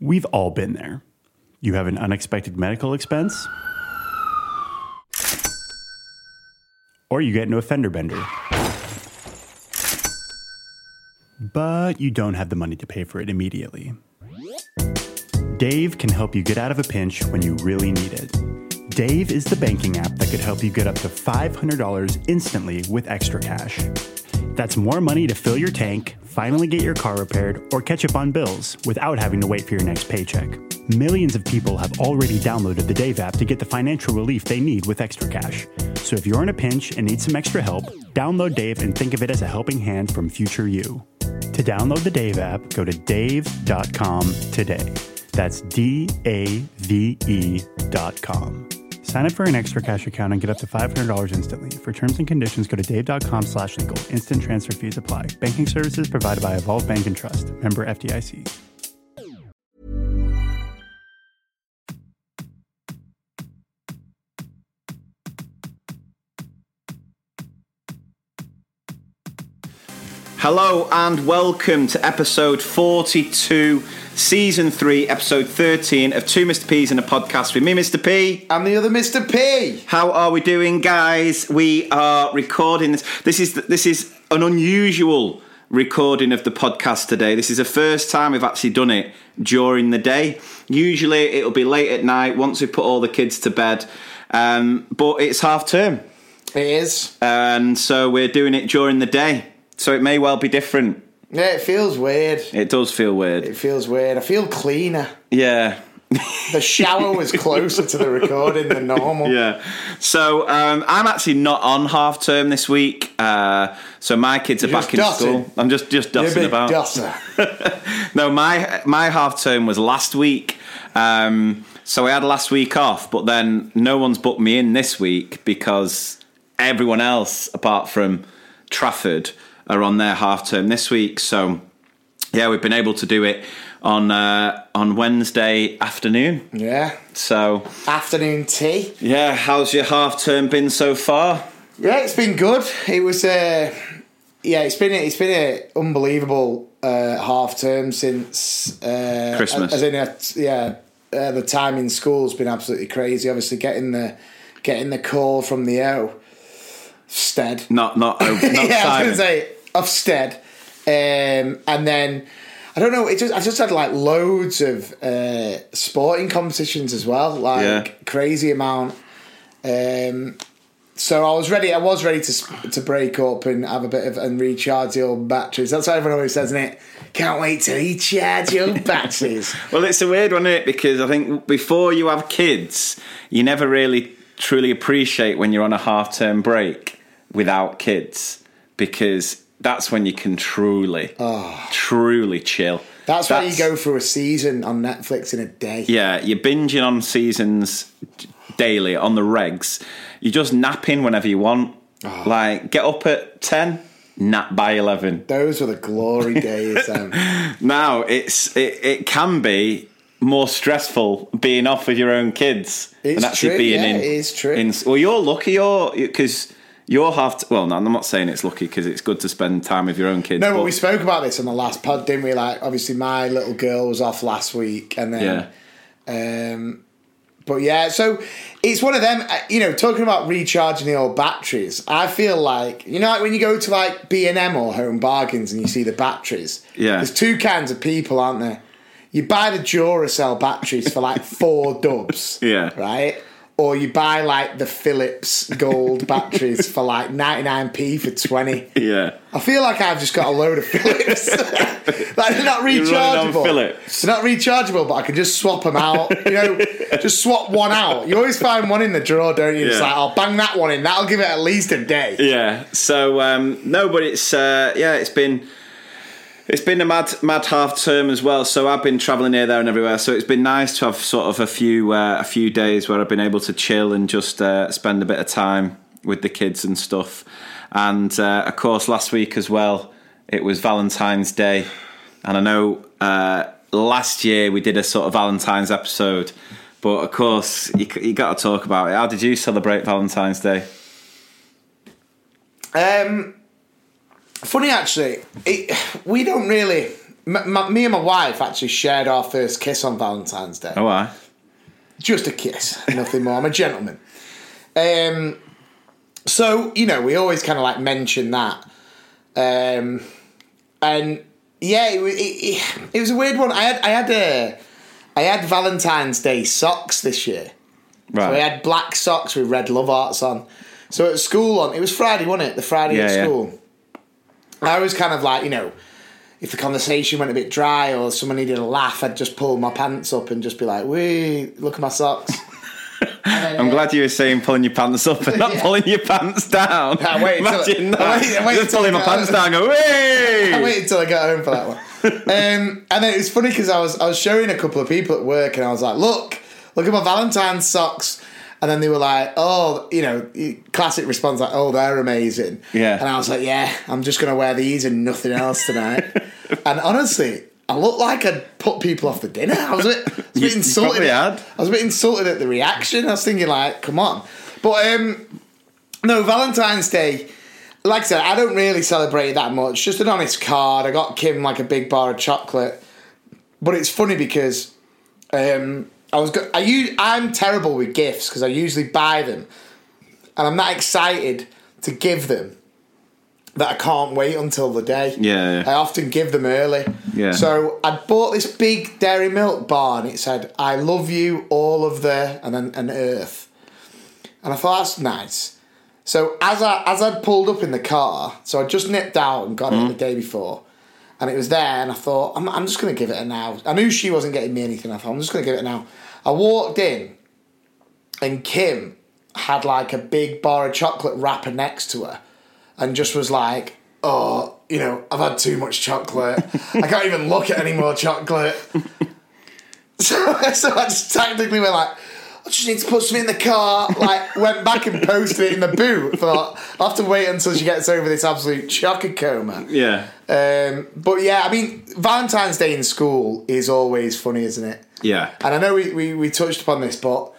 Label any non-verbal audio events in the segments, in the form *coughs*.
We've all been there. You have an unexpected medical expense, or you get into a fender bender. But you don't have the money to pay for it immediately. Dave can help you get out of a pinch when you really need it. Dave is the banking app that could help you get up to $500 instantly with extra cash. That's more money to fill your tank, finally get your car repaired, or catch up on bills without having to wait for your next paycheck. Millions of people have already downloaded the Dave app to get the financial relief they need with extra cash. So if you're in a pinch and need some extra help, download Dave and think of it as a helping hand from future you. To download the Dave app, go to dave.com today. That's D A V E dot com. Sign up for an extra cash account and get up to $500 instantly. For terms and conditions, go to dave.com slash legal. Instant transfer fees apply. Banking services provided by Evolve Bank and Trust. Member FDIC. Hello and welcome to episode 42, season 3, episode 13 of Two Mr. P's in a podcast with me, Mr. P. And the other Mr. P. How are we doing, guys? We are recording this. This is this is an unusual recording of the podcast today. This is the first time we've actually done it during the day. Usually it'll be late at night once we put all the kids to bed. Um, but it's half term, It is. and so we're doing it during the day. So it may well be different. Yeah, it feels weird. It does feel weird. It feels weird. I feel cleaner. Yeah. The shower was closer to the recording than normal. Yeah. So um, I'm actually not on half term this week. Uh, so my kids are You're back in school. I'm just just You're a dusting about. *laughs* No, my my half term was last week. Um, so I had last week off, but then no one's booked me in this week because everyone else, apart from Trafford, are on their half term this week. So yeah, we've been able to do it on uh, on Wednesday afternoon. Yeah. So Afternoon tea. yeah, how's your half term been so far? Yeah, it's been good. It was. Uh, yeah, it's been. It's been an unbelievable uh, half term since uh, Christmas. As in, a, yeah, uh, the time in school's been absolutely crazy. Obviously, getting the getting the call from the O. Stead. Not not *laughs* not yeah, I was Simon. going to say Ofsted, um, and then I don't know. It just I just had like loads of uh, sporting competitions as well, like Yeah. crazy amount. Um, so I was ready. I was ready to to break up and have a bit of and recharge the old batteries. That's what everyone always says, isn't it? Can't wait to recharge your *laughs* batteries. Well, it's a weird one, isn't it? Because I think before you have kids, you never really truly appreciate when you're on a half term break without kids because that's when you can truly, truly chill. Ah. That's, why you go through a season on Netflix in a day. Yeah, you're binging on seasons daily on the regs. You're just napping whenever you want. Ah. Like, get up at 10, nap by 11. Those were the glory *laughs* days. Um, Now it's it, it can be more stressful being off with your own kids It's than actually true, being yeah, in. it is true. In, well, you're lucky. You're because you're half. well, no, I'm not saying it's lucky because it's good to spend time with your own kids. No, but we spoke about this on the last pod, didn't we? Like, obviously, my little girl was off last week, and then, um, but yeah, so it's one of them. uh, You know, talking about recharging the old batteries. I feel like you know, like when you go to like B and M or Home Bargains and you see the batteries. Yeah. there's two kinds of people, aren't there? You buy the Duracell batteries for like four dubs. *laughs* Yeah. right. Or you buy like the Philips gold batteries for like 99p for 20. yeah, I feel like I've just got a load of Philips. *laughs* like they're not You're running on rechargeable. Philips. They're not rechargeable, but I can just swap them out. You know, just swap one out. You always find one in the drawer, don't you? It's Yeah. like I'll bang that one in. That'll give it at least a day. yeah. So um, no, but it's uh, yeah, it's been. It's been a mad, mad half term as well. So I've been travelling here, there, and everywhere. So it's been nice to have sort of a few, uh, a few days where I've been able to chill and just uh, spend a bit of time with the kids and stuff. And uh, of course, last week as well, it was Valentine's Day, and I know uh, last year we did a sort of Valentine's episode, but of course you, you got to talk about it. How did you celebrate Valentine's Day? Um, funny actually, it, we don't really m- m- me and my wife actually shared our first kiss on Valentine's Day. Oh, I. Just a kiss, nothing more. I'm a gentleman. Um, so you know, we always kind of like mention that, um, and yeah, it, it, it, was a weird one. I had I had a I had Valentine's Day socks this year. Right. So I had black socks with red love hearts on. So at school on it was Friday, wasn't it? The Friday Yeah, at yeah. School. I was kind of like, you know, if the conversation went a bit dry or someone needed a laugh, I'd just pull my pants up and just be like, "Wee, look at my socks." *laughs* I'm glad you were saying pulling your pants up and not *laughs* Yeah. pulling your pants down. I waited till- Imagine I that. waited- I waited Just till pulling I my got pants home. down and go, hey! *laughs* I waited until I got home for that one. um, and then it was funny because I was I was showing a couple of people at work and I was like, "Look, look at my Valentine's socks." And then they were like, "Oh, you know, classic response like, oh, they're amazing." Yeah. And I was like, "Yeah, I'm just gonna wear these and nothing else tonight." *laughs* and honestly, I looked like I'd put people off the dinner. I was a bit, I was a bit insulted. had. I was a bit insulted at the reaction. I was thinking, like, come on. But um, no, Valentine's Day. Like I said, I don't really celebrate it that much. Just an honest card. I got Kim like a big bar of chocolate. But it's funny because um, I was go- I u- I'm terrible with gifts because I usually buy them, and I'm that excited to give them that I can't wait until the day. Yeah, yeah. I often give them early. Yeah. So I bought this big dairy milk bar, and it said, "I love you, all of the," and an earth. And I thought that's nice. So as I as I'd pulled up in the car, so I just nipped out and got it mm-hmm. the day before, and it was there, and I thought I'm, I'm just going to give it a now. I knew she wasn't getting me anything. I thought I'm just going to give it a now. I walked in, and Kim had like a big bar of chocolate wrapper next to her, and just was like, "Oh, you know, I've had too much chocolate. I can't even look at any more chocolate." *laughs* So, so I just technically went like, I just need to put something in the car. Like, went back and posted it in the boot. Thought I'll have to wait until she gets over this absolute chocolate coma. Yeah. Um, but yeah, I mean, Valentine's Day in school is always funny, isn't it? Yeah. And I know we, we, we touched upon this, but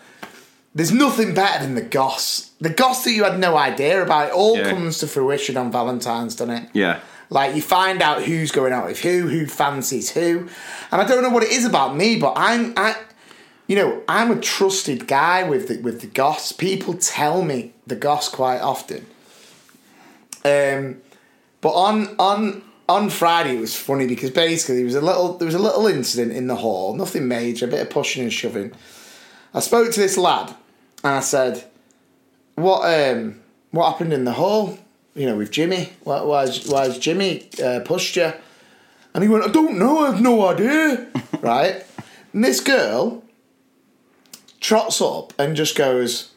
there's nothing better than the goss. The goss that you had no idea about. It all Yeah. comes to fruition on Valentine's, doesn't it? Yeah. Like you find out who's going out with who, who fancies who, and I don't know what it is about me, but I'm I, you know, I'm a trusted guy with the with the goss. People tell me the goss quite often. Um, but on on on Friday it was funny because basically there was a little there was a little incident in the hall, nothing major, a bit of pushing and shoving. I spoke to this lad and I said, "What um what happened in the hall? You know, with Jimmy? Why why's why's Jimmy uh, pushed you?" And he went, "I don't know. I have no idea." *laughs* right? And this girl trots up and just goes,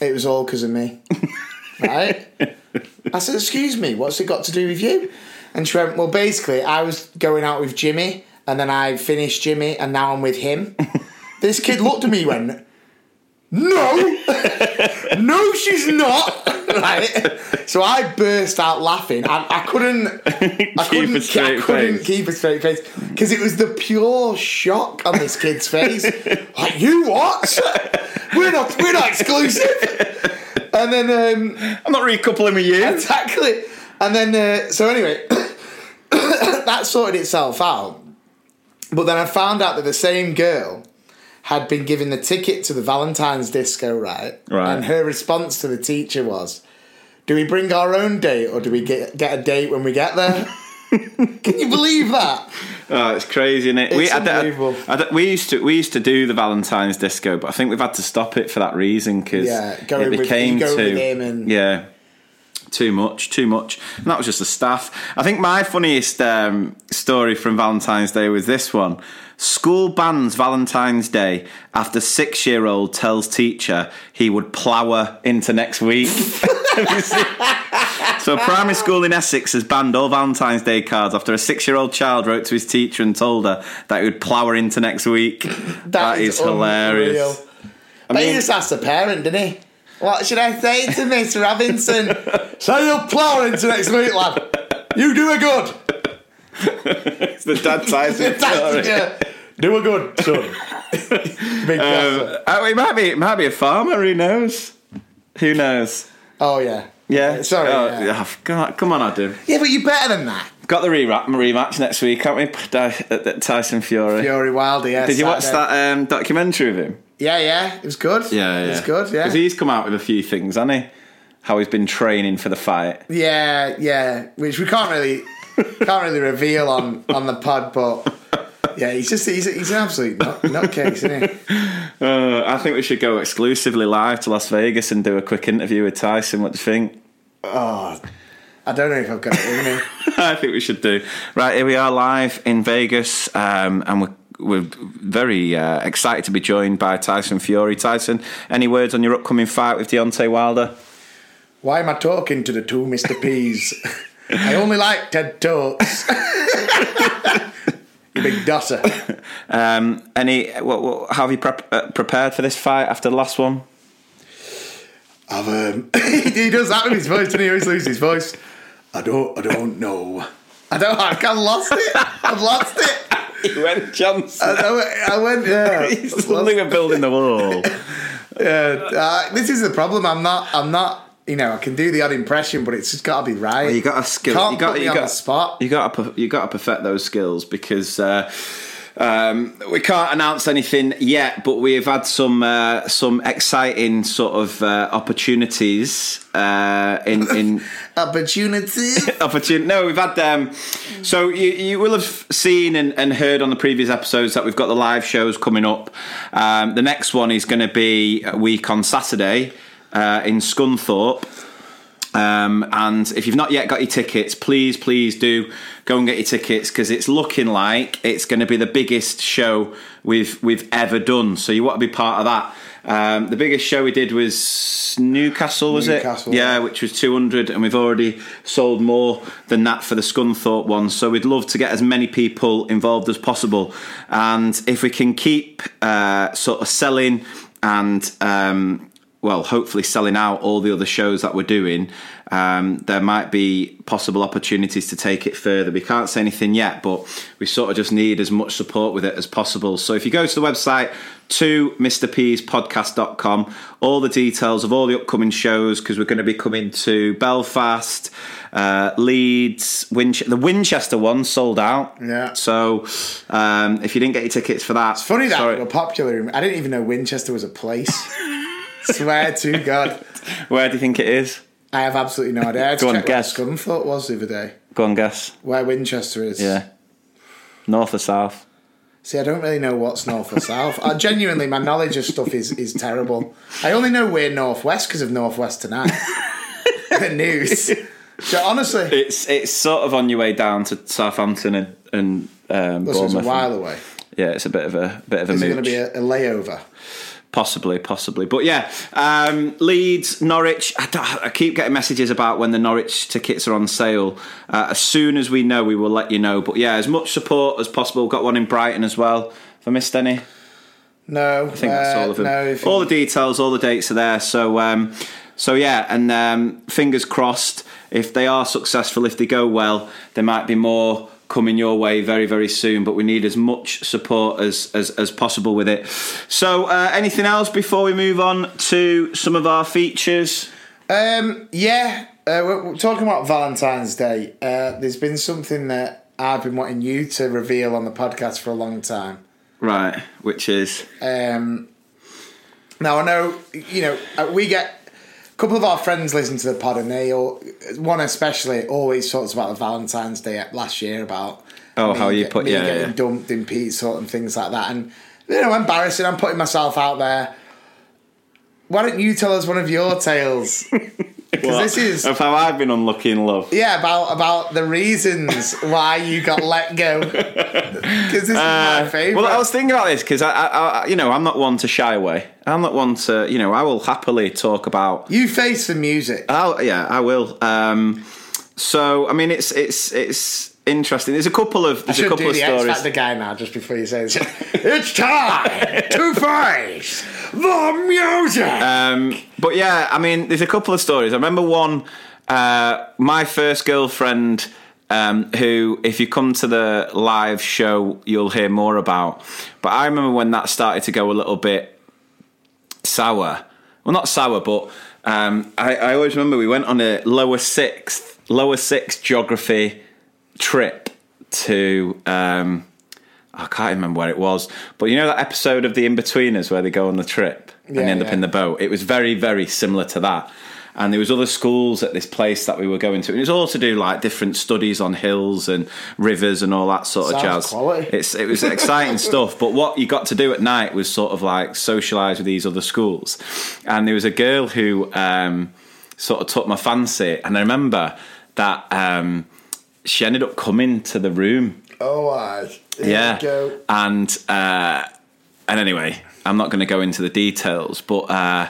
"It was all because of me." *laughs* right? I said, "Excuse me, what's it got to do with you?" And she went, "Well, basically, I was going out with Jimmy, and then I finished Jimmy, and now I'm with him." *laughs* this kid looked at me, and went, "No, *laughs* no, she's not." *laughs* right? So I burst out laughing. I, I couldn't, I Keep couldn't, a straight I couldn't face. keep a straight face because it was the pure shock on this kid's face. like, you what? We're not, we're not exclusive. And then. Um, I'm not recoupling with you. Exactly. And then, uh, so anyway, *laughs* that sorted itself out. But then I found out that the same girl had been given the ticket to the Valentine's disco, right? Right. And her response to the teacher was, "Do we bring our own date, or do we get get a date when we get there?" *laughs* Can you believe that? Oh, it's crazy, isn't it? It's I don't- unbelievable. I don't- we used to we used to do the Valentine's disco, but I think we've had to stop it for that reason because Yeah, it became too with him and- yeah too much, too much. And that was just the staff. I think my funniest um, story from Valentine's Day was this one. School bans Valentine's Day after six year old tells teacher he would plough into next week. *laughs* So, primary school in Essex has banned all Valentine's Day cards after a six-year-old child wrote to his teacher and told her that he would plough her into next week. that is, hilarious. I mean- he just asked the parent, didn't he? What should I say to Miss Robinson? *laughs* so you'll plough into next week, lad. You do a good. It's the dad *laughs* Tyson story. Yeah. Do a good, son. *laughs* Big Um, oh, he might be, it might be a farmer. Who knows? Who knows? Oh yeah. Yeah. Sorry, Oh, yeah. oh, God, come on, Adam. Yeah, but you're better than that. got the rematch next week, haven't we? Tyson Fury. Fury Wilder, yeah. Did you watch that um, documentary of him? Yeah, yeah. It was good. Yeah, yeah. It was good, yeah. Because he's come out with a few things, hasn't he? How he's been training for the fight. Yeah, yeah. Which we can't really *laughs* can't really reveal on, on the pod, but yeah, he's just he's, he's an absolute nut, nutcase, isn't he? *laughs* Uh, I think we should go exclusively live to Las Vegas and do a quick interview with Tyson. What do you think? Oh, I don't know if I've got it in me. *laughs* I think we should do. Right, here we are live in Vegas, um, and we're we're very uh, excited to be joined by Tyson Fury. Tyson, any words on your upcoming fight with Deontay Wilder? Why am I talking to the two Mr. P's? *laughs* I only like TED Talks. *laughs* you big dosser. Um, any? What, what, how have you prep, uh, prepared for this fight after the last one? I've um, *laughs* he does that with his voice, and he always loses his voice. I don't. I don't know. I don't. I've lost it. I've lost it. *laughs* You went Johnson. I, I went. Yeah. *laughs* Suddenly we're building the wall. *laughs* yeah. Uh, this is the problem. I'm not. I'm not you know, I can do the odd impression, but it's just got to be right. Well, you got to skill. Can't you got put me you on got the spot. You got to you got to perfect those skills because. Uh, um, we can't announce anything yet, but we have had some uh, some exciting sort of uh, opportunities uh, in in *laughs* opportunity. opportunity. *laughs* No, we've had. Um, so you, you will have seen and, and, heard on the previous episodes that we've got the live shows coming up. Um, the next one is going to be a week on Saturday uh, in Scunthorpe. Um, and if you've not yet got your tickets, please, please do go and get your tickets because it's looking like it's going to be the biggest show we've we've ever done. So you want to be part of that. Um, the biggest show we did was Newcastle, was Newcastle, it? Yeah, which was 200, and we've already sold more than that for the Scunthorpe one. So we'd love to get as many people involved as possible. And if we can keep uh, sort of selling and um, well, hopefully selling out all the other shows that we're doing, um, there might be possible opportunities to take it further. We can't say anything yet, but we sort of just need as much support with it as possible. So if you go to the website 2mrpspodcast.com, all the details of all the upcoming shows, because we're going to be coming to Belfast, uh, Leeds, Winch- the Winchester one sold out. Yeah. So um, if you didn't get your tickets for that, it's funny that sorry. we're popular. I didn't even know Winchester was a place. *laughs* Swear to God. Where do you think it is? I have absolutely no idea. I had to Go on, check guess. what Scunthorpe was the other day. Go on, guess. Where Winchester is. Yeah. North or south? See, I don't really know what's north or south. I, genuinely, my knowledge of stuff is, is terrible. I only know we're northwest because of Northwest Tonight. *laughs* the news. So honestly, It's it's sort of on your way down to Southampton and and um, this was a while away. Yeah, it's a bit of a bit of a Is it going to be a, a layover? Possibly, possibly, but yeah, um, Leeds, Norwich. I, I keep getting messages about when the Norwich tickets are on sale. Uh, as soon as we know, we will let you know. But yeah, as much support as possible. Got one in Brighton as well. Have I missed any? No, I think that's all of them. Uh, No, all the details, all the dates are there. So, um, so yeah, and um, fingers crossed. If they are successful, if they go well, there might be more coming your way very, very soon. But we need as much support as as, as possible with it. So, uh, anything else before we move on to some of our features? Um, yeah, uh, we're, we're talking about Valentine's Day. Uh, there's been something that I've been wanting you to reveal on the podcast for a long time. Right, which is Um, now I know you know uh, we get couple of our friends listen to the pod, and they all one especially always talks about the Valentine's Day last year about Oh, me how you put- me yeah, getting yeah. dumped in sort and things like that, and you know embarrassing. I'm putting myself out there. Why don't you tell us one of your tales? *laughs* Because this is of how I've been unlucky in love. yeah about about the reasons why you got let go. *laughs* Because this is my favorite. Uh, Well, I was thinking about this because I, I, I, you know, I'm not one to shy away. I'm not one to, you know, I will happily talk about. you face the music. I'll, yeah, I will. Um, so, I mean, it's it's it's interesting. There's a couple of there's a couple do of the X stories. Factor guy now, just before you say this. *laughs* it's time to face the music. Um, but yeah, I mean, there's a couple of stories. I remember one. Uh, my first girlfriend, um, who, if you come to the live show, you'll hear more about. But I remember when that started to go a little bit sour. Well, not sour, but um, I, I always remember we went on a lower sixth, lower sixth geography trip to. Um, I can't remember where it was, but you know that episode of The Inbetweeners where they go on the trip and Yeah, they end up in the boat. It was very, very similar to that. And there was other schools at this place that we were going to. And it was all to do like different studies on hills and rivers and all that sort of jazz. quality. It's it was exciting *laughs* stuff. But what you got to do at night was sort of like socialise with these other schools. And there was a girl who um, sort of took my fancy. And I remember that um, she ended up coming to the room Oh, I. yeah. And uh, and anyway, I'm not going to go into the details, but uh,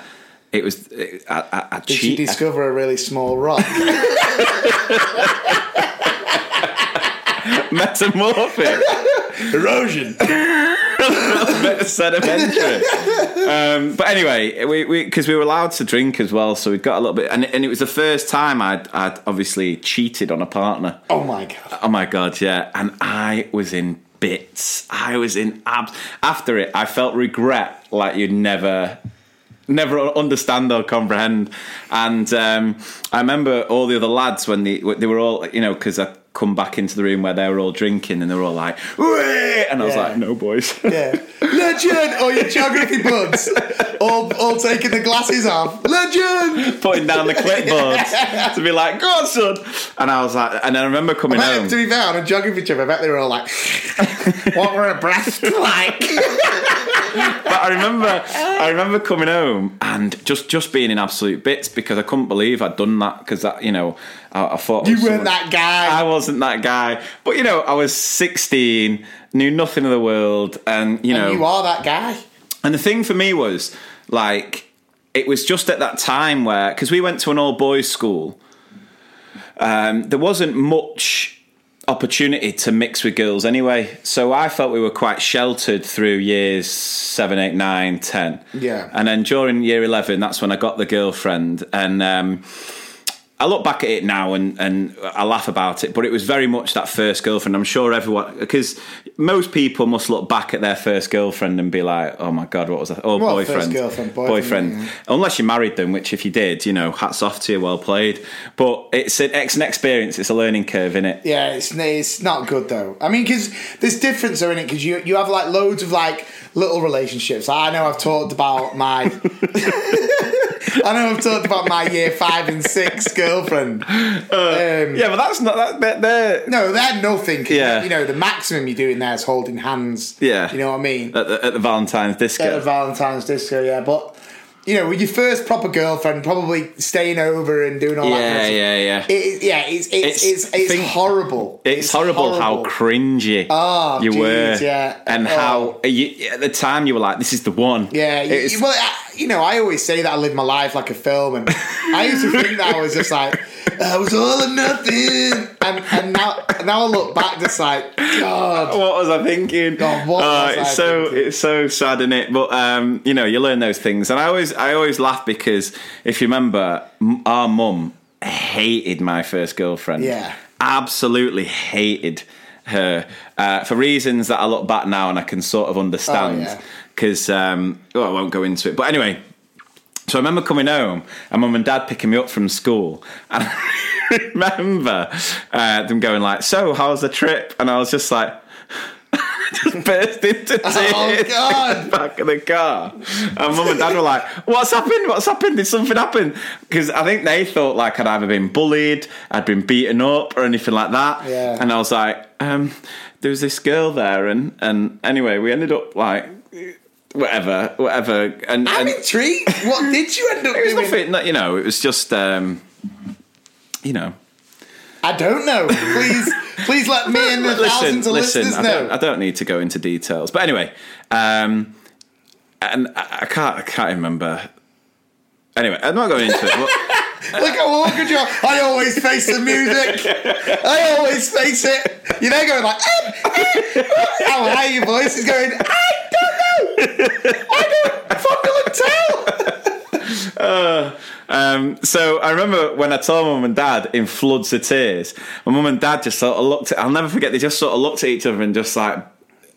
it was it, I, I, I Did she cheat. discover a really small rock? *laughs* metamorphic, Erosion. *laughs* bit of sedimentary. um, but anyway, we because we, were allowed to drink as well, so we got a little bit, and, and it was the first time I'd, I'd obviously cheated on a partner. Oh my god. Oh my god, yeah. And I was in bits. I was in abs. After it, I felt regret like you'd never, never understand or comprehend. And um, I remember all the other lads when they they were all you know because I come back into the room where they were all drinking and they were all like, "Whey!" and I was Yeah. like, no boys. Yeah. *laughs* Legend! Or your geography buds. all, all taking the glasses off. Legend! Putting down the clipboards *laughs* to be like, go on, son. And I was like, and I remember coming I home. to be fair, on a geography trip, I bet they were all like, *laughs* what were a breast like? but I remember, I remember coming home and just just being in absolute bits because I couldn't believe I'd done that because that you know I, I thought You weren't that guy. I wasn't that guy, but you know I was sixteen, knew nothing of the world, and you know, you are that guy. and the thing for me was like it was just at that time where because we went to an all boys school, um, there wasn't much opportunity to mix with girls anyway. So I felt we were quite sheltered through years seven, eight, nine, ten. Yeah. And then during year eleven, that's when I got the girlfriend, and um, I look back at it now and, and I laugh about it, but it was very much that first girlfriend. I'm sure everyone, because most people must look back at their first girlfriend and be like, "Oh my god, what was that?" Oh, Well, boyfriend, girlfriend, boyfriend, yeah. Unless you married them, which if you did, you know, hats off to you, well played. But it's an, it's an experience. It's a learning curve, in it. Yeah, it's it's not good though. I mean, because there's difference though in it because you you have like loads of like little relationships. I know I've talked about my. *laughs* *laughs* I know I've talked about my year five and six girlfriend. *laughs* um, Yeah, but that's not that. They're, they're No, they're nothing. Yeah. You know, the maximum you're doing there is holding hands. Yeah. You know what I mean? at, the, at the Valentine's disco. At a Valentine's disco, yeah. But, you know, with your first proper girlfriend, probably staying over and doing all that. yeah, kind of yeah, yeah. It, yeah, it's it's It's- it's, it's, think- horrible. It's, horrible, how cringy Oh, you geez, were, yeah. and Oh. how you, at the time you were like, "This is the one." Yeah, you- It's- well, I, you know, I always say that I live my life like a film, and *laughs* I used to think that I was just like I was all or nothing, and and now now I look back, just like God, what was I thinking? God, what Oh, was I it's so thinking? it's so sad in it, but um, you know, you learn those things, and I always I always laugh because if you remember, our mum hated my first girlfriend. Yeah. absolutely hated her uh, for reasons that I look back now and I can sort of understand. Oh, yeah. Because um, oh, I won't go into it, but anyway. So I remember coming home and mum and dad picking me up from school, and *laughs* I remember uh, them going like, "So, how's the trip?" And I was just like, just burst into tears Oh, God. in *laughs* the back of the car. And mum and dad were like, "What's happened? What's happened? Did something happen?" Because I think they thought like I'd either been bullied, I'd been beaten up, or anything like that. Yeah. And I was like, um, "There was this girl there," and and anyway, we ended up like. Whatever, whatever, and, I'm and intrigued. What *laughs* did you end up it was doing? nothing. You know, it was just, um, you know. I don't know. Please, please let me and the listen, thousands of listen. listeners I don't, know. I don't need to go into details, but anyway, um, and I, I can't, I can't remember. Anyway, I'm not going into it. *laughs* Look how awkward you are. I always face the music. I always face it. You're there going like, eh, eh, how high your voice is going, I don't know. I don't fondle and tell. Um, so I remember when I told mum and dad in floods of tears, my mum and dad just sort of looked at, I'll never forget, they just sort of looked at each other and just like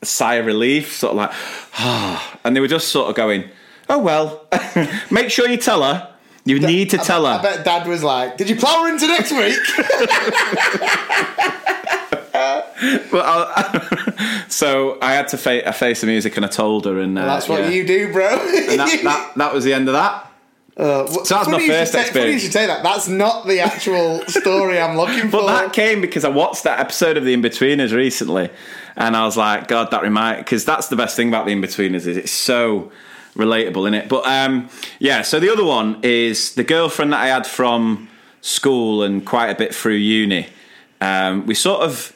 sigh of relief, sort of like, ah, and they were just sort of going, oh well, *laughs* make sure you tell her. You need to tell I her. bet dad was like, Did you plow her into next week? *laughs* well, I, *laughs* so I had to fa- face the music, and I told her, and uh, That's what yeah. you do, bro. And that, that that was the end of that. Uh, So that's my first say- Funny you experience. should say that. That's not the actual *laughs* story I'm looking for. But that came because I watched that episode of The Inbetweeners recently, and I was like, God, that remind because that's the best thing about The Inbetweeners is it's so relatable in it. But um, yeah, so the other one is the girlfriend that I had from school and quite a bit through uni. Um, we sort of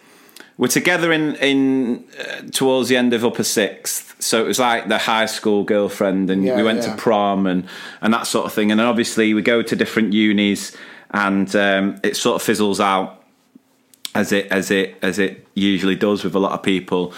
were together in in uh, towards the end of upper sixth, so it was like the high school girlfriend, and Yeah, we went yeah. to prom and and that sort of thing. And then obviously we go to different unis, and um, it sort of fizzles out as it as it as it usually does with a lot of people.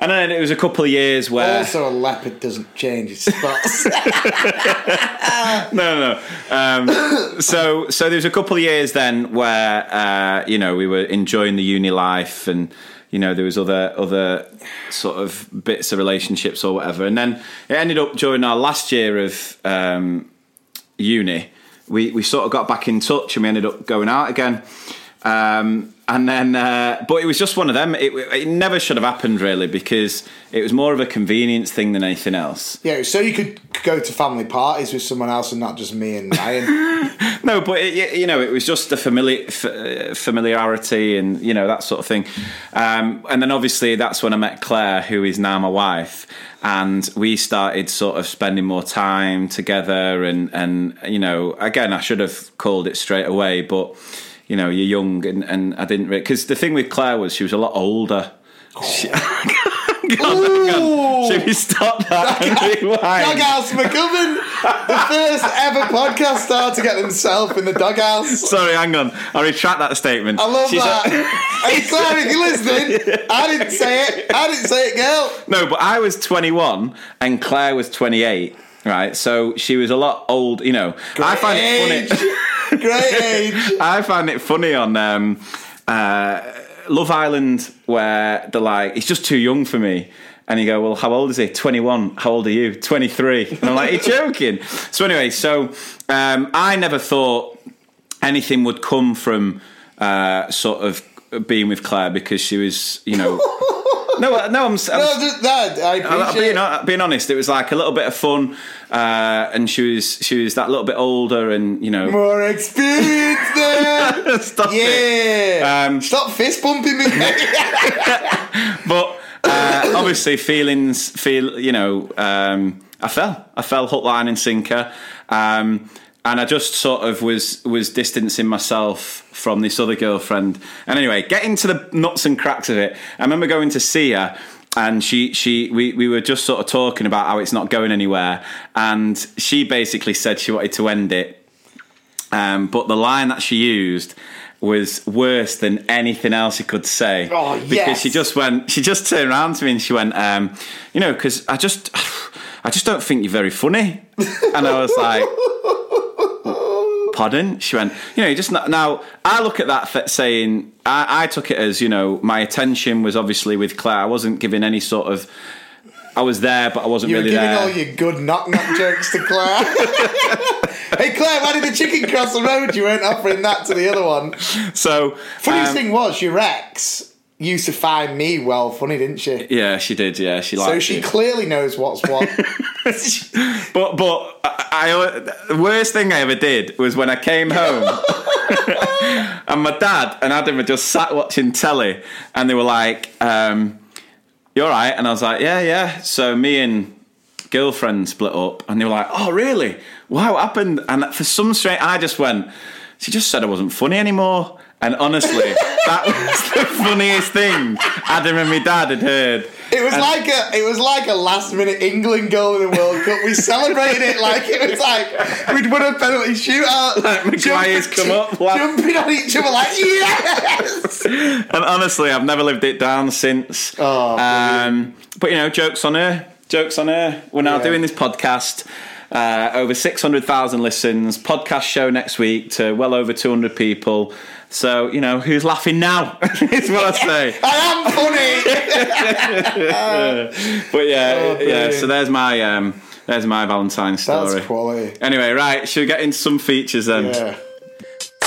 And then it was a couple of years where Also, a leopard doesn't change its spots. *laughs* *laughs* no, no. no. Um, so, so there was a couple of years then where uh, you know we were enjoying the uni life, and you know there was other other sort of bits of relationships or whatever, and then it ended up during our last year of um, uni, we we sort of got back in touch, and we ended up going out again. Um, and then, uh, but it was just one of them. It, it never should have happened, really, because it was more of a convenience thing than anything else. yeah, so you could go to family parties with someone else and not just me and Ryan. *laughs* No, but it, you know, it was just a familiar f- uh, familiarity and you know that sort of thing. Um, and then obviously that's when I met Claire, who is now my wife, and we started sort of spending more time together. And and you know, again, I should have called it straight away, but you know, you're young, and, and I didn't because the thing with Claire was she was a lot older. She- God. Should we stop that and rewind? McGovern, the first ever podcast star to get themselves in the doghouse. Sorry, hang on. I retract that statement. I love She's a- that. *laughs* hey, Claire, if you're listening, I didn't say it. I didn't say it, girl. No, but I was 21 and Claire was 28, right? So she was a lot old, you know. I find it funny. *laughs* Great age. I find it funny on um, uh, Love Island where they're like, he's just too young for me. And you go, well, how old is he? 21. How old are you? 23. And I'm like, you're *laughs* joking. So anyway, so um, I never thought anything would come from uh, sort of being with Claire because she was, you know. *laughs* no, no, I'm, I'm No, just that. I Uh, appreciate being, being honest, it was like a little bit of fun, uh, and she was she was that little bit older, and you know, More experience there. *laughs* stop. Yeah. Um, Stop fist bumping me. *laughs* But uh, obviously, feelings feel you know, um, I fell, I fell hook, line, and sinker, um, and I just sort of was was distancing myself from this other girlfriend. And anyway, getting to the nuts and cracks of it, I remember going to see her. And she, she, we, we were just sort of talking about how it's not going anywhere, and she basically said she wanted to end it, Um, but the line that she used was worse than anything else she could say. Oh, yes. Because she just went, she just turned around to me and she went, um, you know, because I just, *sighs* I just don't think you're very funny. And I was like, *laughs* pardon? She went, you know, just not, now I look at that th- saying, I, I took it as, you know, my attention was obviously with Claire. I wasn't giving any sort of, I was there, but I wasn't You were really giving there. all your good knock knock jokes to Claire. *laughs* hey Claire, why did the chicken cross the road? You weren't offering that to the other one. so, Funniest um, thing was your ex used to find me well funny, didn't she? yeah, she did. Yeah, she liked So she clearly knows what's what. *laughs* But but I, I the worst thing I ever did was when I came home *laughs* and my dad and Adam were just sat watching telly and they were like, um, "You all right?" And I was like, "Yeah, yeah." So me and girlfriend split up and they were like, "Oh, really? Wow, what happened?" And for some strange, I just went. She just said I wasn't funny anymore. And honestly, that was the funniest thing Adam and my dad had heard. It was And- like a it was like a last minute England goal in the World Cup. We celebrated it like it was like we'd won a penalty shootout. *laughs* Like Maguire's come up, laugh. jumping on each other like yes. And honestly, I've never lived it down since. Oh, um, but you know, jokes on her. Jokes on her. We're now Yeah. doing this podcast. Uh, over 600,000 listens. Podcast show next week to well over 200 people. So, you know, who's laughing now? *laughs* is what I say. *laughs* I am funny. *laughs* But yeah, Oh, yeah. So there's my um, there's my Valentine's story. That's quality. Anyway, right. Should we get into some features then? Yeah.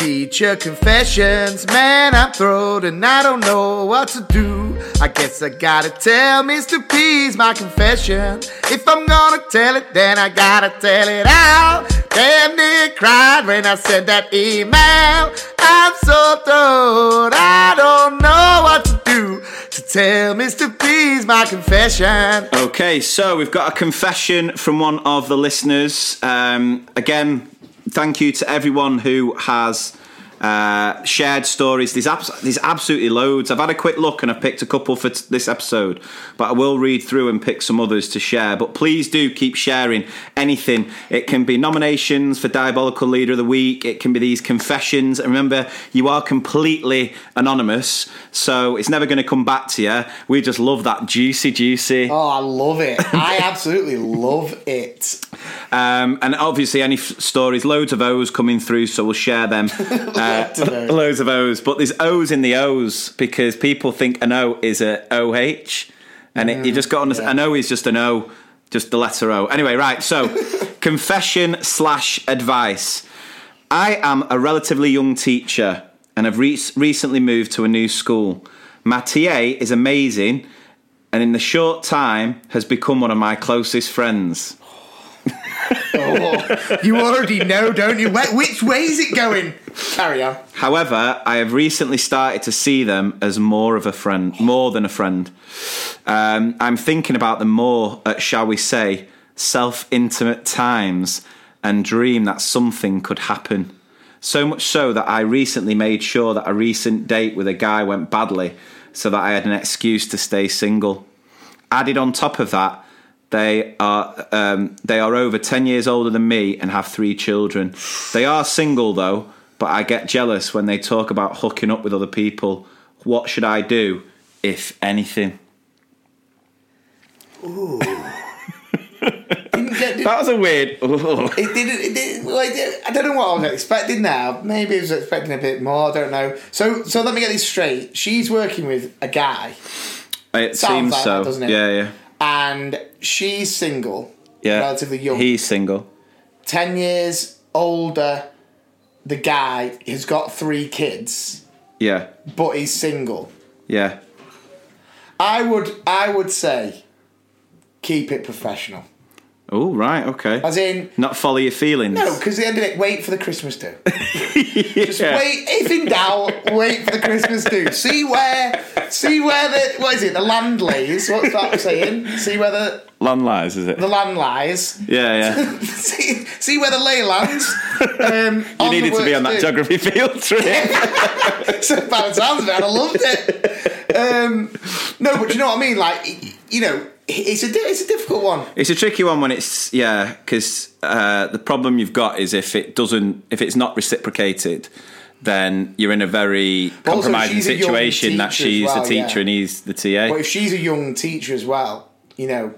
Teacher confessions. Man, I'm thrilled and I don't know what to do. I guess I gotta tell Mr. P's my confession. If I'm gonna tell it, then I gotta tell it out. Damn near cried when I sent that email. I'm so thrilled, I don't know what to do to tell Mr. P's my confession. Okay, so we've got a confession from one of the listeners. Um, again, thank you to everyone who has uh, shared stories. There's, abs- there's absolutely loads. I've had a quick look and I've picked a couple for t- this episode, but I will read through and pick some others to share. But please do keep sharing anything. It can be nominations for Diabolical Leader of the Week, it can be these confessions. And remember, you are completely anonymous, so it's never going to come back to you. We just love that juicy, juicy. Oh, I love it. *laughs* I absolutely love it. Um, and obviously, any f- stories, loads of O's coming through, so we'll share them. Uh, *laughs* *laughs* loads of O's, but there's O's in the O's because people think an O is a OH, and it, you just got to understand. An O is just an O, just the letter O. Anyway, right. So, *laughs* confession slash advice. I am a relatively young teacher and have re- recently moved to a new school. My TA is amazing, and in the short time has become one of my closest friends. Oh, *laughs* you already know, don't you? Wh- Which way is it going? Carry on. However, I have recently started to see them as more of a friend, more than a friend. Um, I'm thinking about them more at, shall we say, self intimate times and dream that something could happen. So much so that I recently made sure that a recent date with a guy went badly so that I had an excuse to stay single. Added on top of that, they are um, they are over ten years older than me and have three children. They are single though, but I get jealous when they talk about hooking up with other people. What should I do, if anything? *laughs* Didn't get, did, That was a weird. Ooh. it didn't. It didn't well, it did- I don't know what I was expecting now. Maybe I was expecting a bit more. I don't know. So, so let me get this straight. She's working with a guy, It Sounds seems like so. that, doesn't it? Yeah, yeah, and she's single, yeah. relatively young, He's single. ten years older. The guy has got three kids, Yeah, but he's single. yeah. I would, I would say, keep it professional. Oh, right. Okay. As in, Not follow your feelings. no, because the end of it, wait for the Christmas do. *laughs* Just wait. If in doubt, wait for the Christmas do. See where, see where the what is it? The land lays. What's that saying? See where the Land lies, is it? the land lies. Yeah, yeah. *laughs* see, see where the lay lands. Um, *laughs* You needed to be on that geography. geography field trip. *laughs* so by the sounds of it, I loved it. Um, no, but you know what I mean? Like, you know, it's a it's a difficult one. It's a tricky one when it's yeah, because uh, the problem you've got is if it doesn't, if it's not reciprocated, then you're in a very compromising she's a young situation that she's well, the teacher yeah. and he's the TA. But if she's a young teacher as well, you know,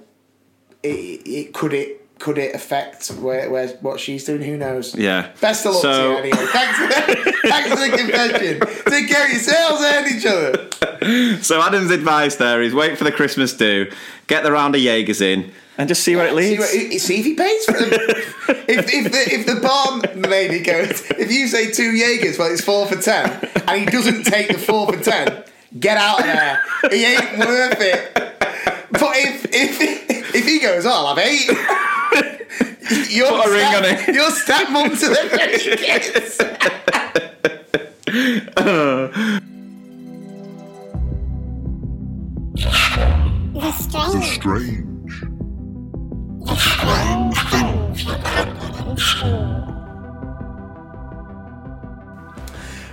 it, it could it could it affect where, where what she's doing? Who knows? yeah. Best of luck So- to you anyway. Thanks *laughs* *laughs* for, thanks for the confession. Take care of yourselves and each other. So Adam's advice there is wait for the Christmas do, get the round of Jaegers in, and just see where it See, leads. see if he pays for them. if, if the if the barn lady goes, if you say two Jaegers, well, it's four for ten, and he doesn't take the four for ten, get out of there. He ain't worth it. But if if if he goes, oh, I'll have eight. Your Put a ring on it. Your stepmom to the kids. The strange. Strange. The strange things that happen in school.